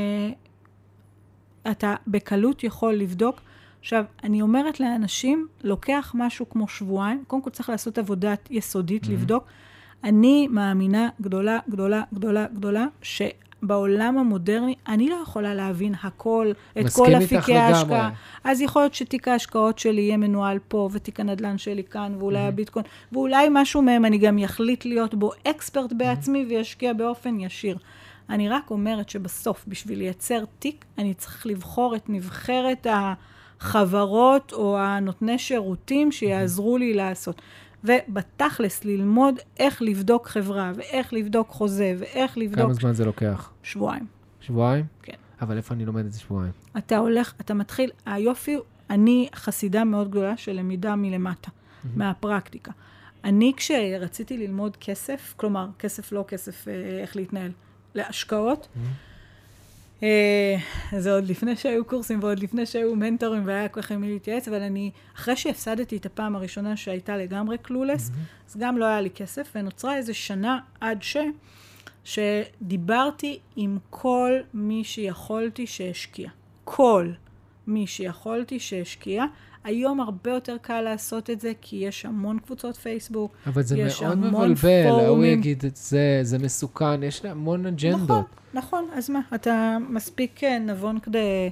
Speaker 2: אתה בקלות יכול לבדוק עכשיו, אני אומרת לאנשים, לוקח משהו כמו שבועיים, קודם כל צריך לעשות עבודת יסודית, mm-hmm. לבדוק. אני מאמינה גדולה, גדולה, גדולה, גדולה, שבעולם המודרני, אני לא יכולה להבין הכל, את כל אפיקי ההשקעה. אז יכול להיות שתיק ההשקעות שלי יהיה מנוהל פה, ותיק הנדל"ן שלי כאן, ואולי mm-hmm. הביטקוין, ואולי משהו מהם אני גם יחליט להיות בו אקספרט בעצמי mm-hmm. וישקיע באופן ישיר. אני רק אומרת שבסוף, בשביל לייצר תיק, אני צריך לבחור את נבחרת ה... חברות או הנותני שירותים שיעזרו לי לעשות. ובתכלס, ללמוד איך לבדוק חברה, ואיך לבדוק חוזה, ואיך לבדוק...
Speaker 1: כמה זמן זה לוקח?
Speaker 2: שבועיים.
Speaker 1: שבועיים?
Speaker 2: כן.
Speaker 1: אבל איפה אני לומד את זה שבועיים?
Speaker 2: אתה הולך, אתה מתחיל, היופי, אני חסידה מאוד גדולה של למידה מלמטה, מהפרקטיקה. אני, כשרציתי ללמוד כסף, כלומר, כסף לא כסף, אה, איך להתנהל, להשקעות, אה, זה עוד לפני שהיו קורסים ועוד לפני שהיו מנטורים והיה כל כך עם מי להתייעץ, אבל אני, אחרי שהפסדתי את הפעם הראשונה שהייתה לגמרי קלולס, אז גם לא היה לי כסף, ונוצרה איזה שנה עד ש... שדיברתי עם כל מי שיכולתי שהשקיע. כל מי שיכולתי שהשקיע. היום הרבה יותר קל לעשות את זה, כי יש המון קבוצות פייסבוק,
Speaker 1: אבל זה
Speaker 2: יש
Speaker 1: מאוד
Speaker 2: המון
Speaker 1: מבלבל, ההוא
Speaker 2: פורומים.
Speaker 1: יגיד את זה, זה מסוכן, יש לה המון אג'נדות.
Speaker 2: נכון, נכון, אז מה, אתה מספיק אה, נבון כדי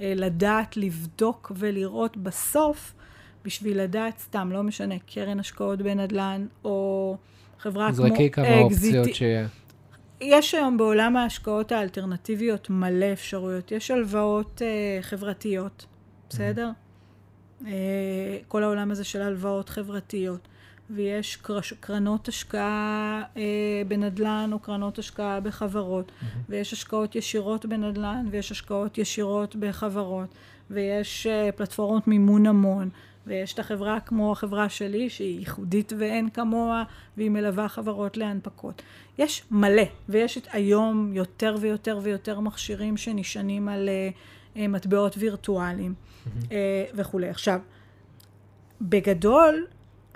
Speaker 2: אה, לדעת, לבדוק ולראות בסוף, בשביל לדעת סתם, לא משנה, קרן השקעות בנדל"ן, או חברה כמו
Speaker 1: זרקי כמה. אופציות שיהיה.
Speaker 2: יש היום בעולם ההשקעות האלטרנטיביות מלא אפשרויות. יש הלוואות אה, חברתיות, בסדר? אה, כל העולם הזה של הלוואות חברתיות. ויש קרנות השקעה אה, בנדל"ן או קרנות השקעה בחברות, ויש השקעות ישירות בנדל"ן ויש השקעות ישירות בחברות, ויש אה, פלטפורמות מימון המון, ויש את החברה כמו החברה שלי, שהיא ייחודית ואין כמוה, והיא מלווה חברות להנפקות. יש מלא, ויש את היום יותר ויותר ויותר מכשירים שנשענים על אה, אה, מטבעות וירטואליים אה, וכולי. עכשיו, בגדול,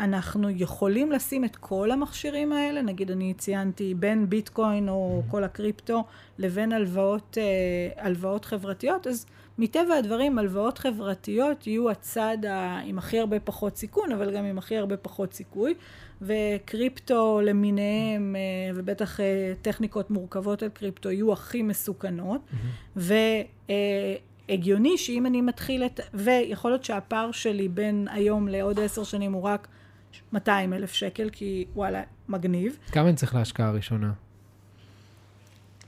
Speaker 2: אנחנו יכולים לשים את כל המכשירים האלה, נגיד אני ציינתי בין ביטקוין או כל הקריפטו לבין הלוואות, אה, הלוואות חברתיות, אז מטבע הדברים הלוואות חברתיות יהיו הצד ה... עם הכי הרבה פחות סיכון, אבל גם עם הכי הרבה פחות סיכוי, וקריפטו למיניהם, אה, ובטח טכניקות מורכבות על קריפטו, יהיו הכי מסוכנות, ו... הגיוני שאם אני מתחיל את... ויכול להיות שהפער שלי בין היום לעוד עשר שנים הוא רק 200 אלף שקל, כי וואלה, מגניב.
Speaker 1: כמה אני צריך להשקעה הראשונה?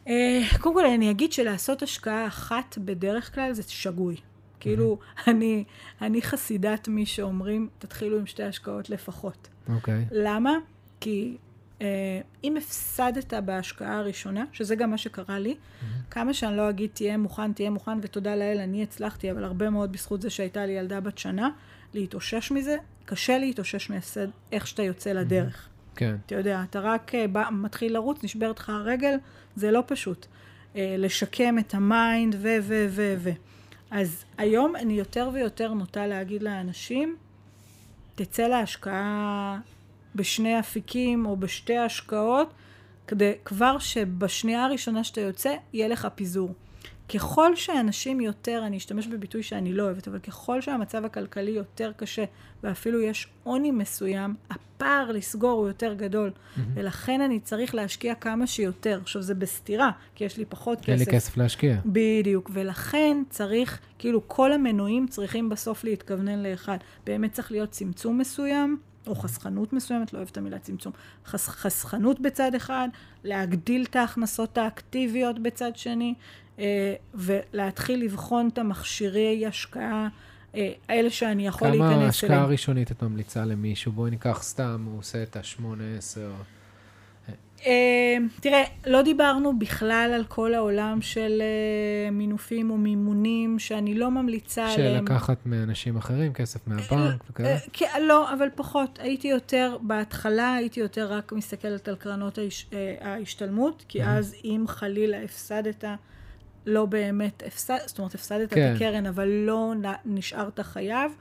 Speaker 2: אה, קודם כל אני אגיד שלעשות השקעה אחת בדרך כלל זה שגוי. כאילו, אני, אני חסידת מי שאומרים, תתחילו עם שתי השקעות לפחות.
Speaker 1: אוקיי.
Speaker 2: למה? כי אם הפסדת בהשקעה הראשונה, שזה גם מה שקרה לי, כמה שאני לא אגיד תהיה מוכן, תהיה מוכן, ותודה לאל, אני הצלחתי, אבל הרבה מאוד בזכות זה שהייתה לי ילדה בת שנה, להתאושש מזה, קשה להתאושש מהפסד איך שאתה יוצא לדרך.
Speaker 1: כן.
Speaker 2: אתה יודע, אתה רק אה, בא, מתחיל לרוץ, נשברת לך הרגל, זה לא פשוט. אה, לשקם את ה mind ו, ו, ו, ו. אז היום אני יותר ויותר נוטה להגיד לאנשים, תצא להשקעה בשני אפיקים או בשתי השקעות, כדי כבר שבשנייה הראשונה שאתה יוצא, יהיה לך פיזור. ככל שאנשים יותר, אני אשתמש בביטוי שאני לא אוהבת, אבל ככל שהמצב הכלכלי יותר קשה, ואפילו יש עוני מסוים, הפער לסגור הוא יותר גדול. ולכן אני צריך להשקיע כמה שיותר. עכשיו, זה בסתירה, כי יש לי פחות כסף.
Speaker 1: אין לי כסף להשקיע.
Speaker 2: בדיוק, ולכן צריך, כאילו כל המנועים צריכים בסוף להתכוונן לאחד. באמת צריך להיות צמצום מסוים, או חסכנות מסוימת, לא אוהבת את המילה צמצום, חס, חסכנות בצד אחד, להגדיל את ההכנסות האקטיביות בצד שני, אה, ולהתחיל לבחון את המכשירי השקעה, אה, האלה שאני יכול
Speaker 1: כמה
Speaker 2: להיכנס
Speaker 1: השקעה
Speaker 2: אליהם.
Speaker 1: ראשונית את ממליצה למישהו? בואי ניקח סתם, הוא עושה את השמונה, עשר.
Speaker 2: אה, תראה, לא דיברנו בכלל על כל העולם של אה, מינופים או מימונים, שאני לא ממליצה עליהם.
Speaker 1: שלקחת מאנשים אחרים כסף מהבנק וכאלה?
Speaker 2: אה, כן, לא, אבל פחות. הייתי יותר, בהתחלה הייתי יותר רק מסתכלת על קרנות ההש- ההשתלמות, כי אז אם חלילה הפסדת, לא באמת הפסדת, זאת אומרת, הפסדת
Speaker 1: כן.
Speaker 2: את הקרן, אבל לא נשארת חייב.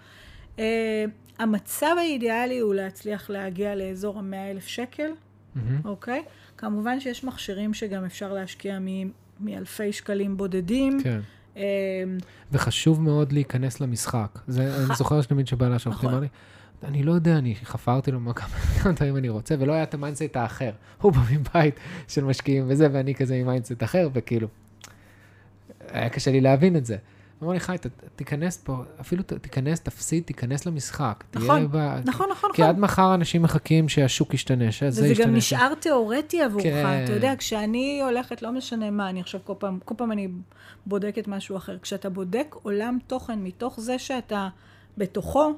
Speaker 2: אה, המצב האידיאלי הוא להצליח להגיע לאזור ה-100 אלף שקל,
Speaker 1: מהמם.
Speaker 2: אוקיי? כמובן שיש מכשירים שגם אפשר להשקיע מ- מאלפי שקלים בודדים.
Speaker 1: כן.
Speaker 2: אה,
Speaker 1: וחשוב מאוד להיכנס למשחק. זה, [laughs] אני זוכר שתמיד שבעלה של אחותי,
Speaker 2: נכון.
Speaker 1: אמר לי, אני לא יודע, אני חפרתי לו מה כמה דברים אני רוצה, ולא היה את ה mindset האחר. הוא בא מבית של משקיעים וזה, ואני כזה עם mindset אחר, וכאילו, היה קשה לי להבין את זה. אמר לי, חי, ת- תיכנס פה, אפילו ת- תיכנס, תפסיד, תיכנס למשחק.
Speaker 2: נכון,
Speaker 1: ב...
Speaker 2: נכון, נכון,
Speaker 1: כי
Speaker 2: נכון.
Speaker 1: עד מחר אנשים מחכים שהשוק ישתנה, שזה
Speaker 2: וזה
Speaker 1: ישתנה.
Speaker 2: גם
Speaker 1: ש-
Speaker 2: נשאר תיאורטי עבורך,
Speaker 1: כן.
Speaker 2: אתה יודע, כשאני הולכת, לא משנה מה, אני עכשיו כל פעם, כל פעם אני בודקת משהו אחר. כשאתה בודק עולם תוכן מתוך זה שאתה בתוכו,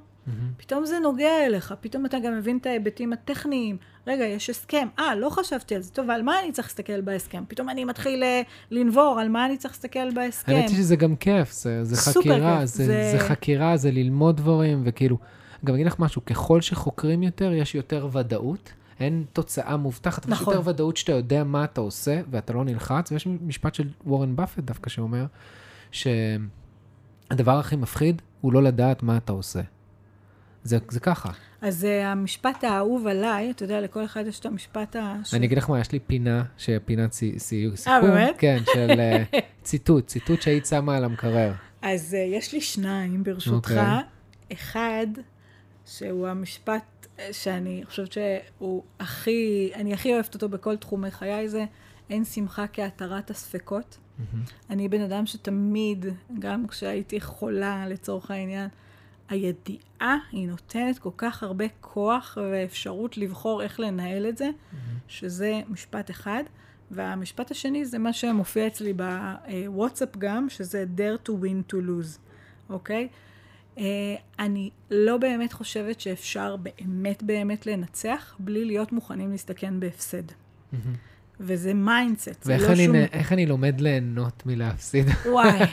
Speaker 2: פתאום זה נוגע אליך, פתאום אתה גם מבין את ההיבטים הטכניים. רגע, יש הסכם. אה, לא חשבתי על זה. טוב, על מה אני צריך להסתכל בהסכם? פתאום אני מתחיל אה, לנבור, על מה אני צריך להסתכל בהסכם?
Speaker 1: האמת היא שזה גם כיף, זה, זה חקירה,
Speaker 2: כיף,
Speaker 1: זה,
Speaker 2: זה-
Speaker 1: זה חקירה, זה ללמוד דברים, וכאילו, גם אגיד לך משהו, ככל שחוקרים יותר, יש יותר ודאות. אין תוצאה מובטחת, אבל יש
Speaker 2: נכון.
Speaker 1: יותר ודאות שאתה יודע מה אתה עושה, ואתה לא נלחץ, ויש משפט של וורן באפט דווקא שאומר, שהדבר הכי מפחיד הוא לא לדעת מה אתה עושה. זה, זה ככה.
Speaker 2: אז uh, המשפט האהוב עליי, אתה יודע, לכל אחד יש את המשפט ה...
Speaker 1: אני אגיד לך מה, יש לי פינה, שפינת סי- סי- סיכום,
Speaker 2: באמת?
Speaker 1: כן, של אה, [laughs] ציטוט, ציטוט שהיית שמה על המקרר.
Speaker 2: אז uh, יש לי שניים, ברשותך.
Speaker 1: אוקיי.
Speaker 2: אחד, שהוא המשפט אה, שאני חושבת שהוא הכי, אני הכי אוהבת אותו בכל תחומי חיי, זה אין שמחה כהתרת הספקות. אני בן אדם שתמיד, גם כשהייתי חולה לצורך העניין, הידיעה היא נותנת כל כך הרבה כוח ואפשרות לבחור איך לנהל את זה, שזה משפט אחד. והמשפט השני זה מה שמופיע אצלי בוואטסאפ גם, שזה dare to win dare to lose, אוקיי? אה, אני לא באמת חושבת שאפשר באמת באמת לנצח בלי להיות מוכנים להסתכן בהפסד. וזה mindset, זה
Speaker 1: ואיך
Speaker 2: לא
Speaker 1: אני,
Speaker 2: שום...
Speaker 1: נ- איך אני לומד ליהנות מלהפסיד?
Speaker 2: וואי. [laughs]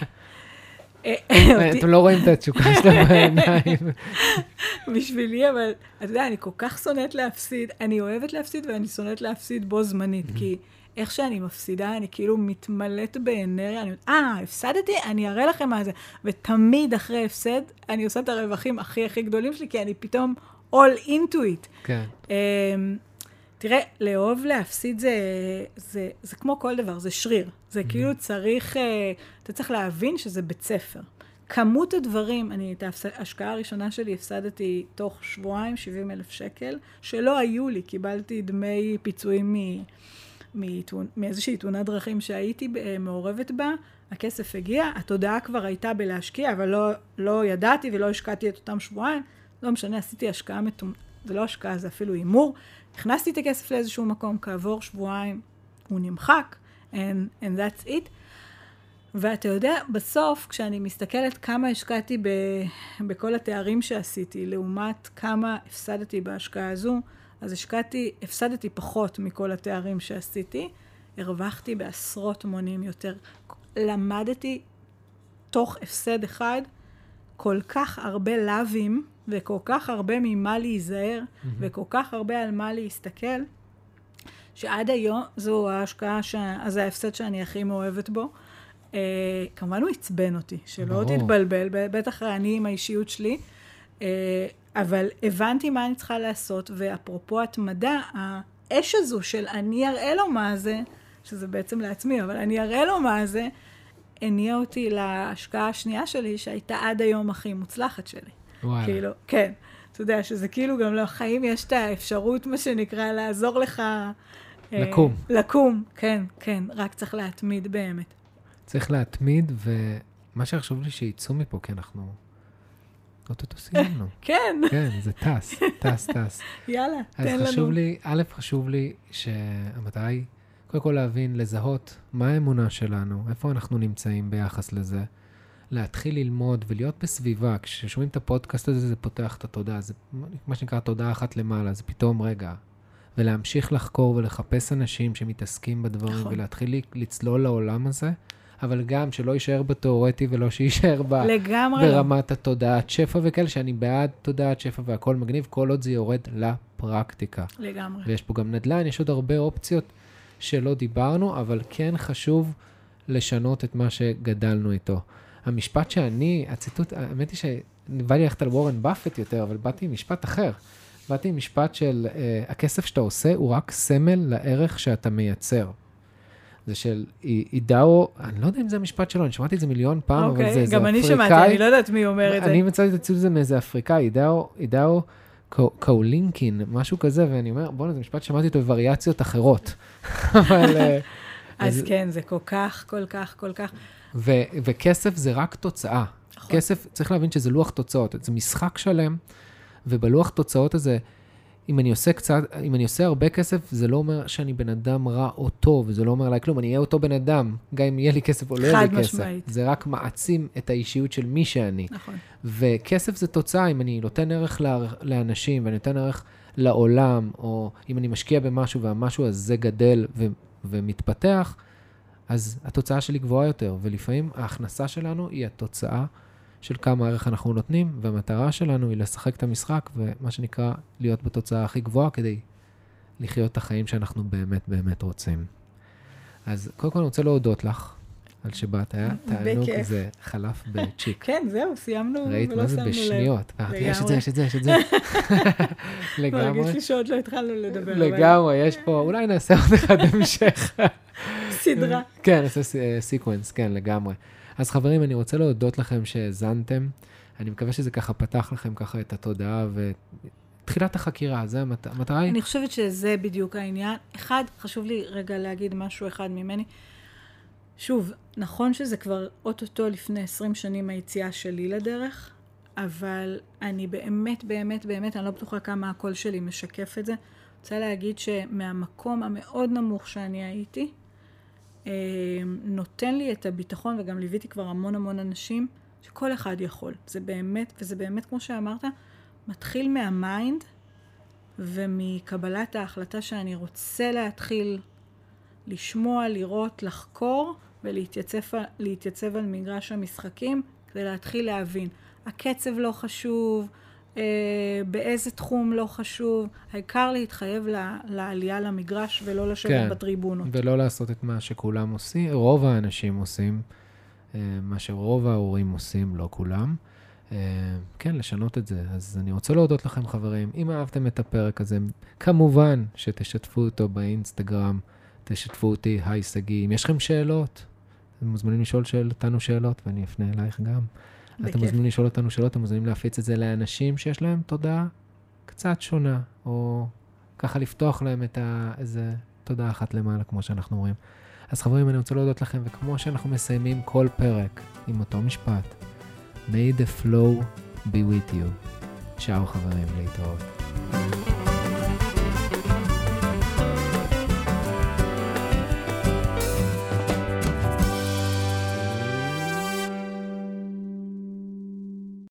Speaker 1: אתם לא רואים את התשוקה שלה בעיניים. [laughs]
Speaker 2: בשבילי, אבל אתה יודע, אני כל כך שונאת להפסיד. אני אוהבת להפסיד ואני שונאת להפסיד בו זמנית, כי איך שאני מפסידה, אני כאילו מתמלאת באנרגיה. אני אומרת, אה, הפסדתי? אני אראה לכם מה זה. ותמיד אחרי הפסד, אני עושה את הרווחים הכי הכי גדולים שלי, כי אני פתאום all into it.
Speaker 1: כן.
Speaker 2: תראה, לאהוב להפסיד זה, זה, זה כמו כל דבר, זה שריר. זה כאילו צריך, אה, אתה צריך להבין שזה בית ספר. כמות הדברים, אני את ההשקעה הראשונה שלי הפסדתי תוך שבועיים, 70 אלף שקל, שלא היו לי, קיבלתי דמי פיצויים מ- מתאונ- מאיזושהי תאונת דרכים שהייתי אה, מעורבת בה, הכסף הגיע, התודעה כבר הייתה בלהשקיע, אבל לא, לא ידעתי ולא השקעתי את אותם שבועיים, לא משנה, עשיתי השקעה מטומ... זה לא השקעה, זה אפילו הימור. הכנסתי את הכסף לאיזשהו מקום, כעבור שבועיים הוא נמחק, and, and that's it. ואתה יודע, בסוף, כשאני מסתכלת כמה השקעתי ב, בכל התארים שעשיתי, לעומת כמה הפסדתי בהשקעה הזו, אז השקעתי, הפסדתי פחות מכל התארים שעשיתי, הרווחתי בעשרות מונים יותר. למדתי תוך הפסד אחד כל כך הרבה לאווים, וכל כך הרבה ממה להיזהר, וכל כך הרבה על מה להסתכל, שעד היום זו ההשקעה, ש... אז זה ההפסד שאני הכי מאוהבת בו. Uh, כמובן הוא עצבן אותי, שלא
Speaker 1: ברור.
Speaker 2: תתבלבל, בטח אני עם האישיות שלי, uh, אבל הבנתי מה אני צריכה לעשות, ואפרופו התמדה, האש הזו של אני אראה לו מה זה, שזה בעצם לעצמי, אבל אני אראה לו מה זה, הניע אותי להשקעה השנייה שלי, שהייתה עד היום הכי מוצלחת שלי.
Speaker 1: וואלה.
Speaker 2: כאילו, כן. אתה יודע, שזה כאילו גם לחיים יש את האפשרות, מה שנקרא, לעזור לך... אה,
Speaker 1: לקום.
Speaker 2: לקום, כן, כן, רק צריך להתמיד באמת.
Speaker 1: צריך להתמיד, ומה שחשוב לי שיצאו מפה, כי אנחנו... אוטוטו סיימנו. [laughs]
Speaker 2: כן,
Speaker 1: כן, זה טס, טס, טס. [laughs]
Speaker 2: יאללה,
Speaker 1: אז
Speaker 2: תן לנו.
Speaker 1: חשוב לי, א', חשוב לי שהמטרה היא, קודם כל להבין, לזהות מה האמונה שלנו, איפה אנחנו נמצאים ביחס לזה, להתחיל ללמוד ולהיות בסביבה. כששומעים את הפודקאסט הזה, זה פותח את התודעה, זה מה שנקרא תודעה אחת למעלה, זה פתאום רגע. ולהמשיך לחקור ולחפש אנשים שמתעסקים בדברים,
Speaker 2: נכון.
Speaker 1: ולהתחיל לצלול לעולם הזה, אבל גם שלא יישאר בתיאורטי ולא שיישאר ב...
Speaker 2: לגמרי לא.
Speaker 1: ברמת התודעת שפע וכאלה, שאני בעד תודעת שפע והכל מגניב, כל עוד זה יורד לפרקטיקה.
Speaker 2: לגמרי.
Speaker 1: ויש פה גם נדל"ן, יש עוד הרבה אופציות שלא דיברנו, אבל כן חשוב לשנות את מה שגדלנו איתו. המשפט שאני, הציטוט, האמת היא שבא לי ללכת על וורן באפט יותר, אבל באתי עם משפט אחר. באתי עם משפט של אה, הכסף שאתה עושה הוא רק סמל לערך שאתה מייצר. זה של אי- אידאו, אני לא יודע אם זה המשפט שלו, אני שמעתי את זה מיליון פעם, אבל זה
Speaker 2: אוקיי,
Speaker 1: איזה
Speaker 2: גם אני
Speaker 1: אפריקאי.
Speaker 2: שמעתי, אני לא יודעת מי אומר את זה.
Speaker 1: אני מצאתי את הציטוט הזה מאיזה אפריקאי, אידאו, אידאו קאולינקין, משהו כזה, ואני אומר, בוא'נה, זה משפט ששמעתי אותו בווריאציות אחרות. [laughs] אבל... אה,
Speaker 2: אז
Speaker 1: אז-
Speaker 2: כן, זה כל כך, כל כך, כל כך.
Speaker 1: ו- וכסף זה רק תוצאה.
Speaker 2: נכון.
Speaker 1: כסף, צריך להבין שזה לוח תוצאות, זה משחק שלם, ובלוח תוצאות הזה אם אני עושה קצת, אם אני עושה הרבה כסף, זה לא אומר שאני בן אדם רע או טוב, זה לא אומר עליי כלום, אני אהיה אותו בן אדם, גם אם יהיה לי כסף או לא יהיה לי כסף.
Speaker 2: חד משמעית.
Speaker 1: זה רק מעצים את האישיות של מי שאני.
Speaker 2: נכון.
Speaker 1: וכסף זה תוצאה, אם אני נותן ערך לאנשים ואני נותן ערך לעולם, או אם אני משקיע במשהו והמשהו הזה גדל ו- ומתפתח, אז התוצאה שלי גבוהה יותר, ולפעמים ההכנסה שלנו היא התוצאה של כמה ערך אנחנו נותנים, והמטרה שלנו היא לשחק את המשחק, ומה שנקרא, להיות בתוצאה הכי גבוהה כדי לחיות את החיים שאנחנו באמת באמת רוצים. אז קודם כל אני רוצה להודות לך על שבאת, היה תענוג,
Speaker 2: בכיף.
Speaker 1: זה חלף בצ'יק. [laughs]
Speaker 2: כן, זהו, סיימנו
Speaker 1: ראית
Speaker 2: ולא
Speaker 1: מה זה
Speaker 2: שמנו לב.
Speaker 1: בשניות. אמרתי, יש את זה. יש את זה, יש את זה. [laughs] לגמרי.
Speaker 2: מרגיש לי שעוד לא התחלנו לדבר.
Speaker 1: לגמרי, יש פה, אולי נעשה עוד אחד [laughs] המשך.
Speaker 2: סדרה.
Speaker 1: כן, נעשה sequence, כן, לגמרי. אז חברים, אני רוצה להודות לכם שהאזנתם. אני מקווה שזה ככה פתח לכם ככה את התודעה ותחילת החקירה, זה המת- המטרה היא...
Speaker 2: אני חושבת שזה בדיוק העניין. אחד, חשוב לי רגע להגיד משהו אחד ממני. שוב, נכון שזה כבר אוטוטו לפני 20 שנים היציאה שלי לדרך, אבל אני באמת, באמת, באמת, אני לא בטוחה כמה הקול שלי משקף את זה. רוצה להגיד שמהמקום המאוד נמוך שאני הייתי, אה, נותן לי את הביטחון, וגם ליוויתי כבר המון המון אנשים, שכל אחד יכול. זה באמת, וזה באמת, כמו שאמרת, מתחיל מהמיינד ומקבלת ההחלטה שאני רוצה להתחיל לשמוע, לראות, לחקור ולהתייצב להתייצב על מגרש המשחקים כדי להתחיל להבין. הקצב לא חשוב, אה, באיזה תחום לא חשוב, העיקר להתחייב ל- לעלייה למגרש ולא לשבת
Speaker 1: כן.
Speaker 2: בטריבונות.
Speaker 1: ולא לעשות את מה שכולם עושים, רוב האנשים עושים, אה, מה שרוב ההורים עושים, לא כולם. אה, כן, לשנות את זה. אז אני רוצה להודות לכם, חברים. אם אהבתם את הפרק הזה, כמובן שתשתפו אותו באינסטגרם, תשתפו אותי, היי שגיא. אם יש לכם שאלות, אתם מוזמנים לשאול שאל, אותנו שאלות, ואני אפנה אלייך גם. אתם. מוזמנים לשאול אותנו שאלות, אתם מוזמנים להפיץ את זה לאנשים שיש להם תודעה קצת שונה, או ככה לפתוח להם את ה... איזה תודעה אחת למעלה, כמו שאנחנו אומרים. אז חברים, אני רוצה להודות לכם, וכמו שאנחנו מסיימים כל פרק עם אותו משפט, May the flow be with you. צ'או חברים, להתראות.